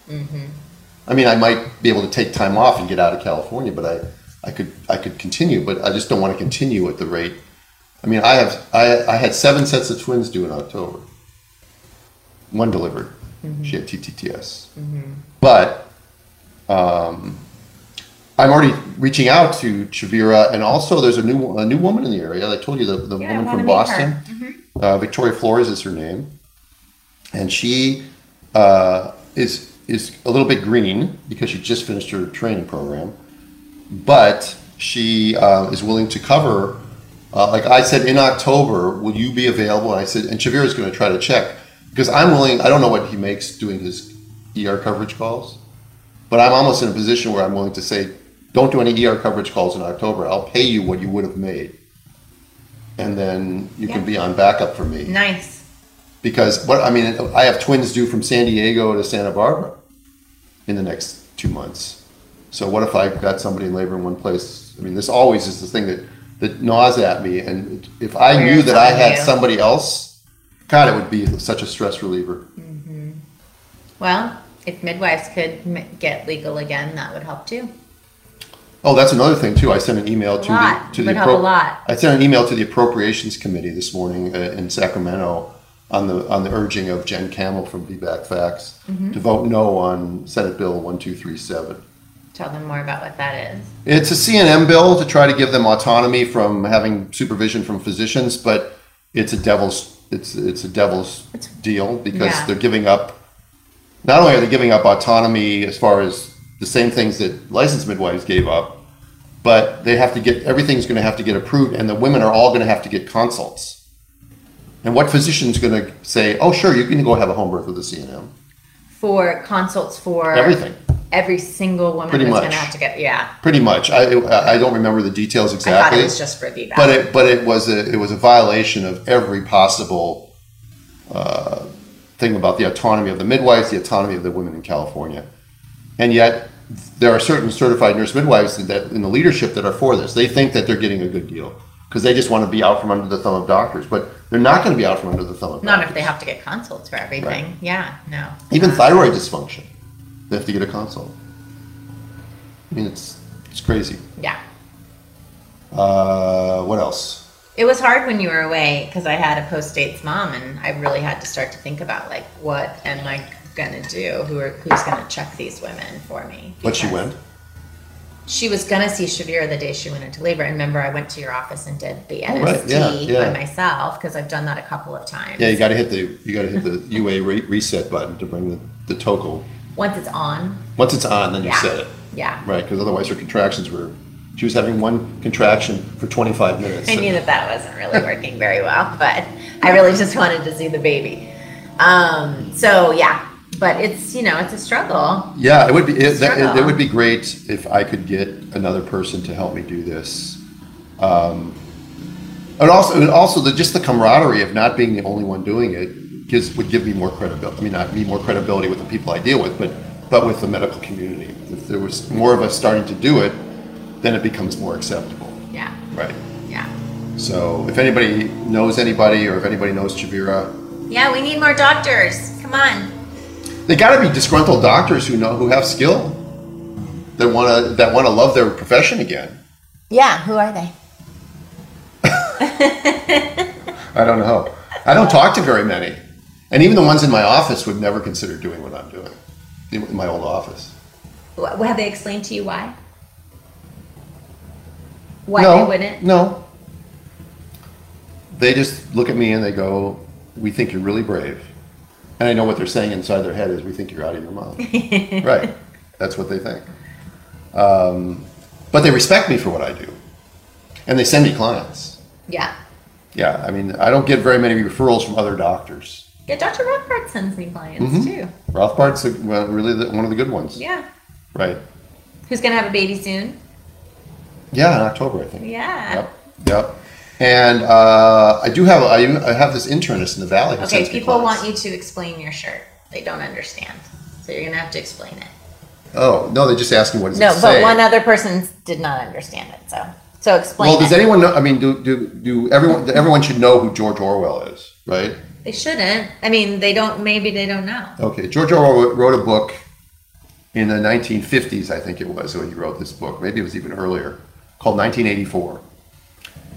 Mm-hmm. I mean, I might be able to take time off and get out of California, but I, I could I could continue, but I just don't want to continue at the rate. I mean, I have I, I had seven sets of twins due in October. One delivered. Mm-hmm. She had TTTS, but um, I'm already reaching out to Chavira, and also there's a new a new woman in the area. I told you the, the Yeah, woman from Boston. Mm-hmm. uh, Victoria Flores is her name, and she uh, is is a little bit green because she just finished her training program, but she uh, is willing to cover. Uh, like I said in October, will you be available? And I said, and Shavir is going to try to check because I'm willing. I don't know what he makes doing his ER coverage calls, but I'm almost in a position where I'm willing to say, don't do any ER coverage calls in October. I'll pay you what you would have made, and then you can be on backup for me Nice. because what I mean, I have twins due from San Diego to Santa Barbara in the next two months. So what if I got somebody in labor in one place? I mean, this always is the thing that that gnaws at me. And if I knew that I had else- somebody else, God, it would be such a stress reliever. Well, if midwives could m- get legal again, that would help too. Oh, that's another thing too. I sent an email to the to the help a lot. I sent an email to the appropriations committee this morning uh, in Sacramento on the on the urging of Jen Kamel from VBAC Facts Mm-hmm. to vote no on Senate Bill one two three seven. Tell them more about what that is. It's a CNM bill to try to give them autonomy from having supervision from physicians, but it's a devil's it's it's a devil's It's- deal because yeah. they're giving up. Not only are they giving up autonomy as far as the same things that licensed midwives gave up, but they have to get everything's going to have to get approved, and the women are all going to have to get consults. And what physician's going to say, "Oh, sure, you can go have a home birth with a CNM"? For consults for Everything. Every single woman Pretty who's much. going to have to get, yeah. Pretty much. I I don't remember the details exactly. I thought it was just for VBAC. but it but it was a it was a violation of every possible uh, thing about the autonomy of the midwives, the autonomy of the women in California, and yet there are certain certified nurse midwives that in the leadership that are for this. They think that they're getting a good deal because they just want to be out from under the thumb of doctors, but they're not going to be out from under the thumb of Not doctors. if they have to get consults for everything. Yeah, no. even thyroid dysfunction, they have to get a consult. I mean, it's it's crazy. Yeah. Uh, what else? It was hard when you were away because I had a post dates mom, and I really had to start to think about like, what am I gonna do? Who are who's gonna check these women for me? But she went. She was gonna see Shavira the day she went into labor. And remember, I went to your office and did the Oh, NST right. Yeah, yeah. by myself because I've done that a couple of times. Yeah, you got to hit the you got to hit the UA re- reset button to bring the the toco. Once it's on, Once it's on, then you Yeah. set it yeah. right because otherwise her contractions were. She was having one contraction for 25 minutes. I knew that that wasn't really working very well, *laughs* but I really just wanted to see the baby. Um, so yeah, but it's you know it's a struggle. Yeah, it would be. It, that, it, it would be great if I could get another person to help me do this. Um, and also, and also the just the camaraderie of not being the only one doing it gives would give me more credibility. I mean, not me more credibility with the people I deal with, but but with the medical community. If there was more of us starting to do it, then it becomes more acceptable, Yeah, right? yeah, So if anybody knows anybody, or if anybody knows Chavira, yeah. We need more doctors. Come on. They got to be disgruntled doctors who know who have skill that want to that want to love their profession again. Yeah, who are they? *laughs* I don't know. I don't talk to very many, and even the ones in my office would never consider doing what I'm doing in my old office. Wh- Have they explained to you why? Why no, they wouldn't? No. They just look at me and they go, "We think you're really brave," and I know what they're saying inside their head is, "We think you're out of your mind." *laughs* right. That's what they think. Um, but they respect me for what I do, and they send me clients. Yeah. Yeah, I mean, I don't get very many referrals from other doctors. Yeah, Dr. Rothbard sends me clients Mm-hmm. too. Rothbard's a, well, really the, one of the good ones. Yeah. Right. Who's gonna have a baby soon? Yeah, in October, I think. Yeah. Yep. Yep. And uh, I do have I, I have this internist in the valley. who Okay, people want you to explain your shirt. They don't understand. So you're gonna have to explain it. Oh no, they just asking what does No, it but one other person did not understand it. So so explain well, does it. anyone know? I mean, do do do everyone everyone should know who George Orwell is, right? They shouldn't. I mean, they don't. Maybe they don't know. Okay, George Orwell wrote a book in the 1950s, I think it was, when he wrote this book. Maybe it was even earlier, called 1984.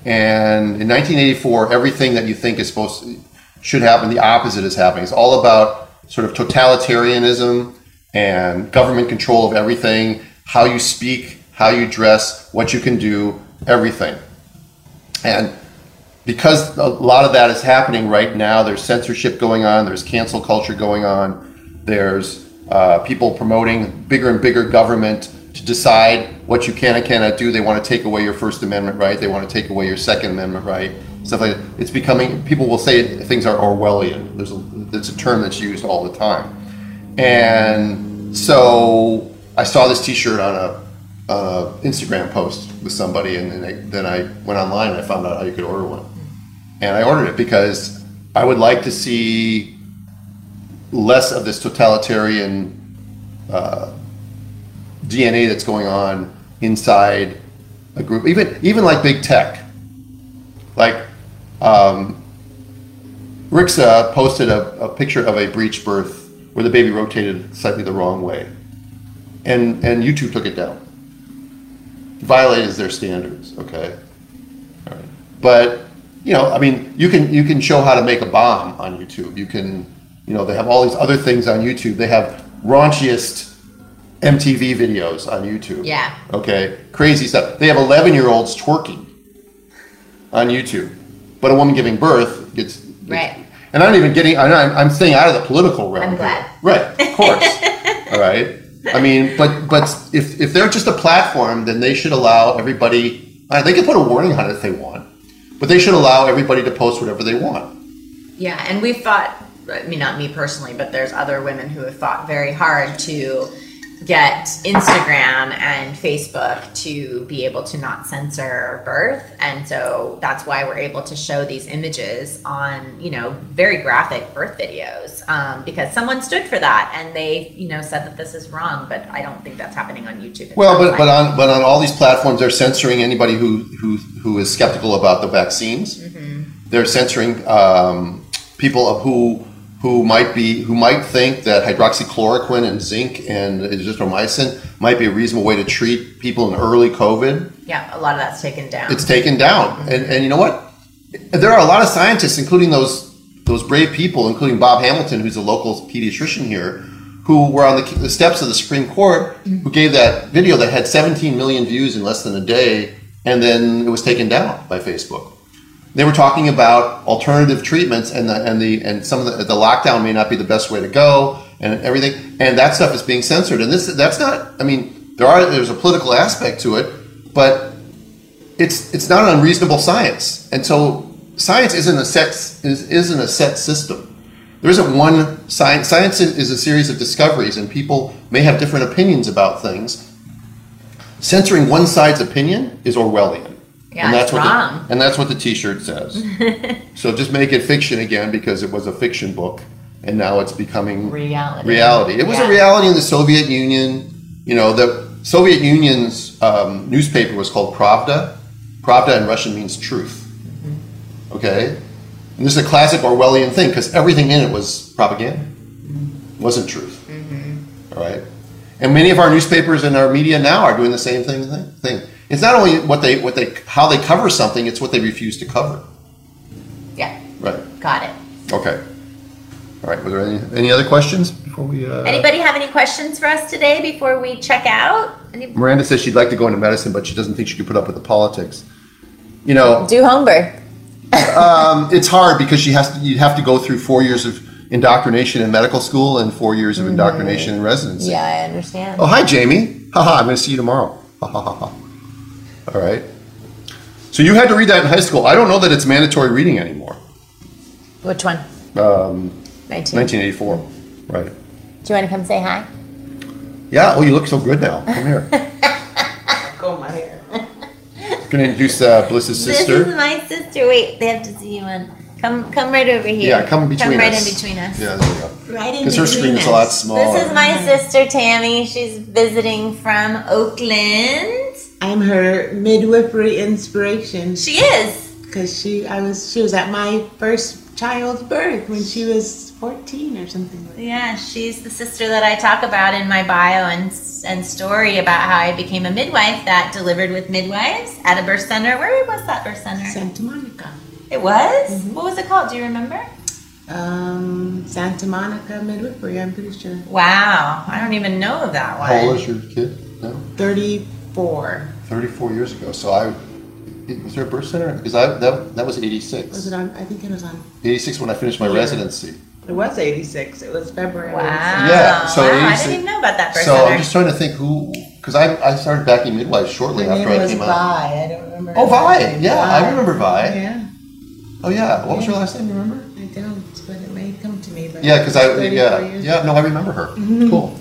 And in 1984, everything that you think is supposed to, should happen, the opposite is happening. It's all about sort of totalitarianism and government control of everything, how you speak, how you dress, what you can do, everything. And because a lot of that is happening right now, there's censorship going on, there's cancel culture going on, there's uh, people promoting bigger and bigger government to decide what you can and cannot do. They want to take away your First Amendment right, they want to take away your Second Amendment right, stuff like that. It's becoming, people will say things are Orwellian. There's a, it's a term that's used all the time. And so I saw this t shirt on a uh, Instagram post with somebody, and then I, then I went online and I found out how you could order one. And I ordered it because I would like to see less of this totalitarian uh, DNA that's going on inside a group, even even like big tech. Like um, Rixa posted a, a picture of a breech birth where the baby rotated slightly the wrong way, and and YouTube took it down. Violated their standards. Okay, right, but you know, I mean, you can you can show how to make a bomb on YouTube. You can, you know, they have all these other things on YouTube. They have raunchiest MTV videos on YouTube. Yeah. Okay, crazy stuff. They have 11 year olds twerking on YouTube, but a woman giving birth gets. Right. And I'm not even getting. I'm I'm staying out of the political realm. I'm glad. Right. Of course. *laughs* all right. I mean, but but if if they're just a platform, then they should allow everybody. Uh, they can put a warning on it if they want, but they should allow everybody to post whatever they want. Yeah, and we've fought. I mean, not me personally, but there's other women who have fought very hard to get Instagram and Facebook to be able to not censor birth, and so that's why we're able to show these images on, you know, very graphic birth videos um, because someone stood for that and they, you know, said that this is wrong. But I don't think that's happening on YouTube. Well, but, but on but on all these platforms, they're censoring anybody who who who is skeptical about the vaccines. They're censoring um, people who who might be who might think that hydroxychloroquine and zinc and azithromycin might be a reasonable way to treat people in early COVID. yeah, a lot of that's taken down. It's taken down, mm-hmm. and and you know what? There are a lot of scientists, including those those brave people, including Bob Hamilton, who's a local pediatrician here, who were on the, the steps of the Supreme Court, mm-hmm. who gave that video that had 17 million views in less than a day, and then it was taken down by Facebook. They were talking about alternative treatments, and the and the and some of the, the lockdown may not be the best way to go, and everything, and that stuff is being censored. And this that's not. I mean, there are there's a political aspect to it, but it's it's not an unreasonable science, and so science isn't a set is, isn't a set system. there isn't one science. Science is is a series of discoveries, and people may have different opinions about things. Censoring one side's opinion is Orwellian. Yeah, and that's what wrong. The, and that's what the T-shirt says. *laughs* so just make it fiction again because it was a fiction book, and now it's becoming Reality. reality. It was Yeah. a reality in the Soviet Union. You know, the Soviet Union's um, newspaper was called Pravda. Pravda in Russian means truth. Mm-hmm. Okay? And this is a classic Orwellian thing because everything in it was propaganda. It wasn't truth. Mm-hmm. All right? And many of our newspapers and our media now are doing the same thing. thing. It's not only what they, what they, how they cover something, it's what they refuse to cover. Yeah, Right. got it. Okay. All right. Were there any, any other questions before we? Uh, Anybody have any questions for us today before we check out? Any- Miranda says she'd like to go into medicine, but she doesn't think she could put up with the politics. You know, Do homework. *laughs* um, it's hard because she has to. You have to go through four years of indoctrination in medical school and four years of indoctrination in residency. Yeah, I understand. Oh, hi, Jamie. Haha, I'm going to see you tomorrow. Ha ha ha ha. All right. So you had to read that in high school. I don't know that it's mandatory reading anymore. Which one? Um, 19. 1984. Right. Do you want to come say hi? Yeah. Oh, you look so good now. Come here. *laughs* Comb my hair. Going to introduce uh, Blyss's This sister. is my sister. Wait, they have to see you on. Come, come right over here. Yeah, come between us. Come right us. in between us. Yeah, there you go. Right in Because her between screen is a lot us. smaller. This is my sister Tammy. She's visiting from Oakland. I'm her midwifery inspiration She is. because she I was she was at my first child's birth when she was 14 or something like that. Yeah, she's the sister that I talk about in my bio and and story about how I became a midwife that delivered with midwives at a birth center. Where was that birth center? Santa Monica. It was. What was it called? Do you remember? Um, Santa Monica midwifery, I'm pretty sure. Wow, I don't even know of that one. How old is your kid? No, 34. 34 years ago. So I was there a birth center? Because I that, that was Was 86. it on? I think it was on. 86 when I finished my Yeah. residency. It was 86. It was February. Wow. Yeah, so wow, I didn't even know about that birth So center. I'm just trying to think who, because I, I started backing midwives shortly Her name after I was came Vi. out. I don't remember. Oh, Vi. name. Yeah, I remember Vi. Yeah, Oh yeah, what was her last name? You remember? I don't, but it may come to me. But Yeah, because I yeah yeah no I remember her. Mm-hmm. Cool.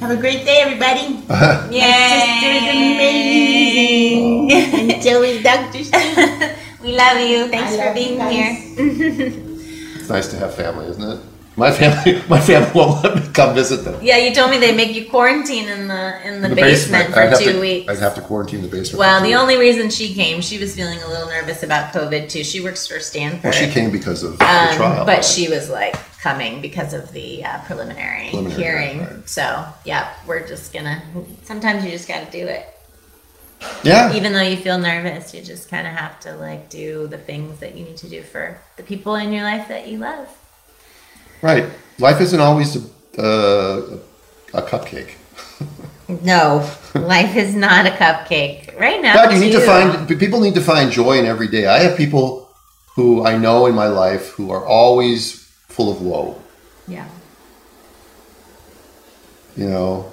Have a great day, everybody. *laughs* Yay! My sister's amazing. *laughs* and Joey's Dr. Stu. we love you. Thanks I for being here. *laughs* It's nice to have family, isn't it? My family my family won't let me come visit them. yeah, you told me they make you quarantine in the in the, basement, I'd for two to- weeks. I'd have to quarantine the basement. well, for two the weeks. only reason she came, she was feeling a little nervous about COVID too. She works for Stanford. Well, she came because of the Um, trial. but right? she was like coming because of the uh, preliminary, Preliminary, hearing. right, right. So, yeah, we're just gonna. Sometimes you just got to do it, yeah. even though you feel nervous. You just kind of have to like do the things that you need to do for the people in your life that you love. Right. Life isn't always a, uh, a cupcake. No, life is not a cupcake. Right now, you need to find people need to find joy in every day. I have people who I know in my life who are always full of woe. Yeah. You know,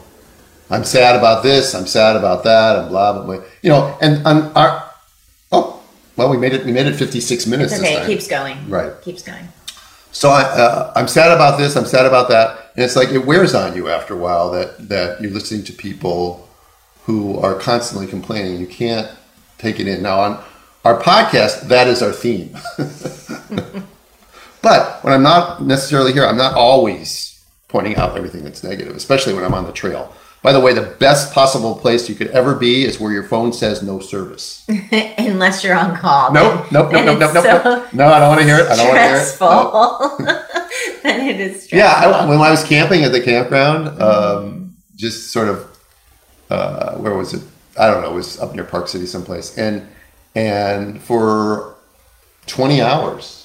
I'm sad about this. I'm sad about that. And blah blah blah. You know, and on our oh well, we made it. We made it 56 minutes. It's this okay. It keeps going. Right. Keeps going. So I, uh, I'm sad about this. I'm sad about that, and it's like it wears on you after a while that that you're listening to people who are constantly complaining. You can't take it in. Now on our podcast, that is our theme. *laughs* but when I'm not necessarily here, I'm not always pointing out everything that's negative, especially when I'm on the trail. By the way, the best possible place you could ever be is where your phone says no service. *laughs* Unless you're on call. Nope, nope, nope, nope, nope, nope, so *laughs* nope. No, I don't want to hear it. I don't want to hear it. Stressful. No. *laughs* then it is stressful. Yeah, I, when I was camping at the campground, um, just sort of, uh, where was it? I don't know. It was up near Park City, someplace, and and for twenty hours,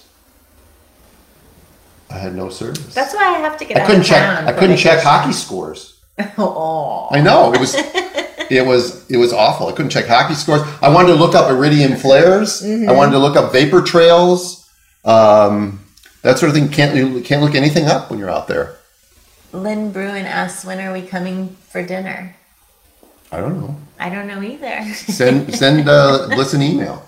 I had no service. That's why I have to get I out couldn't of check. town I for couldn't check vacation. hockey scores. *laughs* oh. I know it was. *laughs* It was it was awful. I couldn't check hockey scores. I wanted to look up iridium flares. I wanted to look up vapor trails. Um, that sort of thing. Can't you can't look anything up when you're out there. Lynn Bruin asks, when are we coming for dinner? I don't know. I don't know either. *laughs* send send uh, Blyss an email.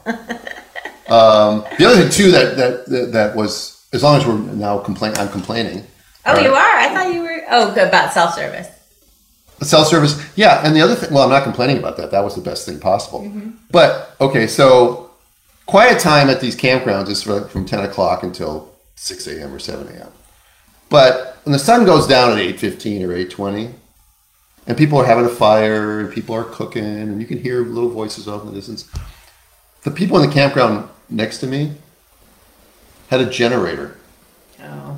Um, the other thing too that, that that that was as long as we're now complain, I'm complaining. Oh, Right. you are. I thought you were. Oh, about self service. Self service, yeah, and the other thing, well, I'm not complaining about that. That was the best thing possible. Mm-hmm. But okay, so quiet time at these campgrounds is from 10 o'clock until 6 a.m. or 7 a.m. But when the sun goes down at 8:15 or 8:20, and people are having a fire, and people are cooking, and you can hear little voices off in the distance. The people in the campground next to me had a generator Oh.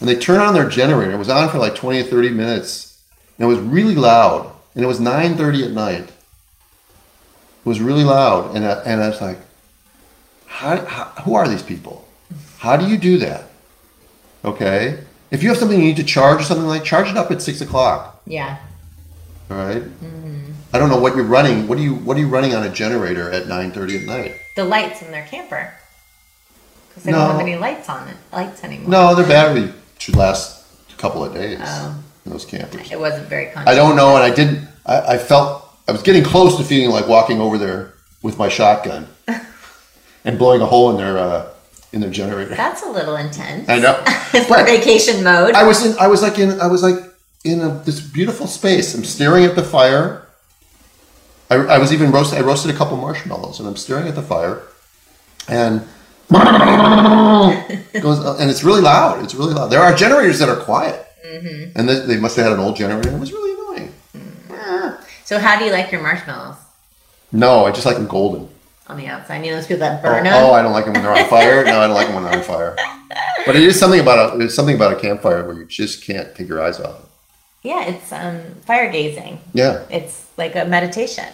and they turned on their generator. It was on for like 20 or 30 minutes. And it was really loud. And it was 9.30 at night. It was really loud. And I, and I was like, how, how, who are these people? How do you do that? Okay. If you have something you need to charge or something like, charge it up at 6 o'clock. Yeah. All right? Mm-hmm. I don't know what you're running. What are you, what are you running on a generator at 9.30 at night? The lights in their camper. Because they No. don't have any lights on it. Lights anymore. No, their battery should last a couple of days Oh. those campers. It wasn't very conscious. I don't know, and I didn't. I, I felt I was getting close to feeling like walking over there with my shotgun *laughs* and blowing a hole in their uh, in their generator. That's a little intense. I know, *laughs* For but vacation mode. I was in. I was like in. I was like in a, this beautiful space. I'm staring at the fire. I, I was even roasted. I roasted a couple marshmallows, and I'm staring at the fire, and goes, uh, and it's really loud. It's really loud. There are generators that are quiet, mm-hmm. and they, they must have had an old generator. It was really annoying. Mm. so, how do you like your marshmallows No, I just like them golden. on the outside? You know those people that Oh, burn them? oh, I don't like them when they're on fire. No, I don't like them when they're on fire. But it is something about a there's something about a campfire where you just can't take your eyes off it. Yeah, it's um, fire gazing. Yeah, It's like a meditation.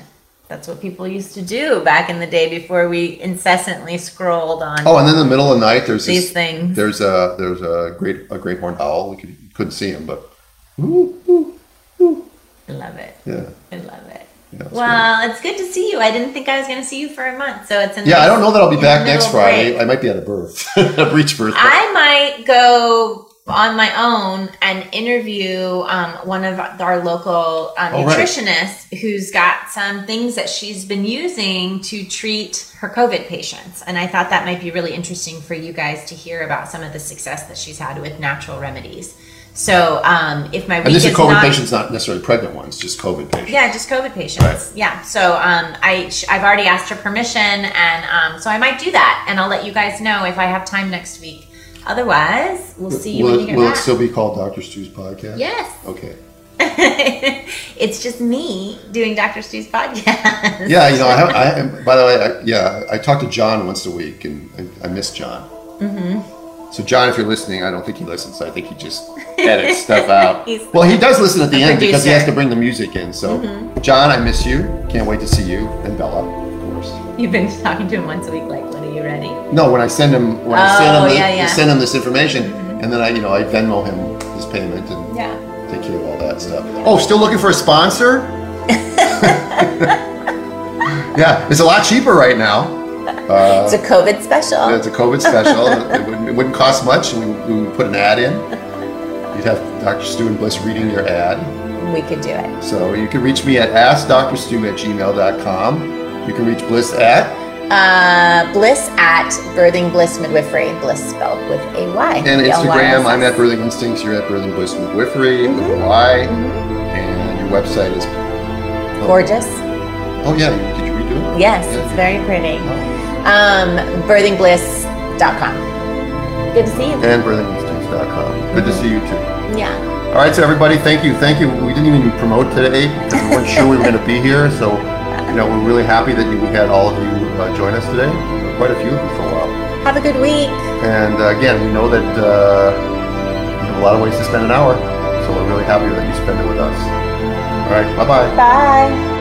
That's what people used to do back in the day before we incessantly scrolled on Oh, and then in the middle of the night, there's these this, things. there's a there's a great a great horned owl. We could, couldn't see him, but ooh, ooh, ooh. I love it. yeah, I love it. yeah. Well, it's good to see you. I didn't think I was going to see you for a month, so it's a great. yeah. I don't know that I'll be back next Friday. break. I might be at a birth, *laughs* a breech birth. but- I might go on my own and interview um, one of our local um, Oh, right. nutritionists who's got some things that she's been using to treat her COVID patients. And I thought that might be really interesting for you guys to hear about some of the success that she's had with natural remedies. So um, if my and this is is COVID not, patients, not necessarily pregnant ones, just COVID patients. yeah, just COVID patients. Right. Yeah. So um, I I've already asked her permission, and um, so I might do that, and I'll let you guys know if I have time next week. Otherwise, we'll see you will when you get will it still be called Doctor Stu's podcast? yes. Okay. *laughs* it's just me doing Dr. Stu's podcast. Yeah, you know, I have. I by the way, I, yeah, I talk to John once a week, and I, I miss John. Mm-hmm. So, John, if you're listening, I don't think he listens. I think he just edits *laughs* stuff out. Well, he does listen at the end because he has to bring the music in. So, John, I miss you. Can't wait to see you and Bella, of course. You've been talking to him once a week. Are you ready? No, when I send him, when I send Oh, him, the, yeah, yeah. send him this information, and then I, you know, I Venmo him his payment and Yeah. take care of all that stuff. Oh, still looking for a sponsor? *laughs* yeah, it's a lot cheaper right now. Uh, It's a COVID special. it's a COVID special. *laughs* it, wouldn't, it wouldn't cost much, we, we would put an ad in. You'd have Dr. Stu and Blyss reading your ad. we could do it. So you can reach me at askdrstu at gmail.com. You can reach Blyss at, Uh, bliss at Birthing Blyss Midwifery. Blyss spelled with a Y. and B L Y S Instagram, I'm at Birthing Instincts, you're at Birthing Blyss Midwifery with a Y. And your website is. Oh, Gorgeous. Oh, yeah, did you redo it? Yes, Yeah. it's very pretty. Um, birthingbliss.com. Good to see you. And birthinginstincts.com. Good to see you too. Yeah. All right, so everybody, thank you, thank you. We didn't even promote today because we weren't sure we were going to be here. So, know, we're really happy that you, we had all of you uh, join us today. Quite a few of you for a while. Have a good week. And uh, again, we know that uh, you have a lot of ways to spend an hour. So we're really happy that you spend it with us. All right, bye bye. Bye.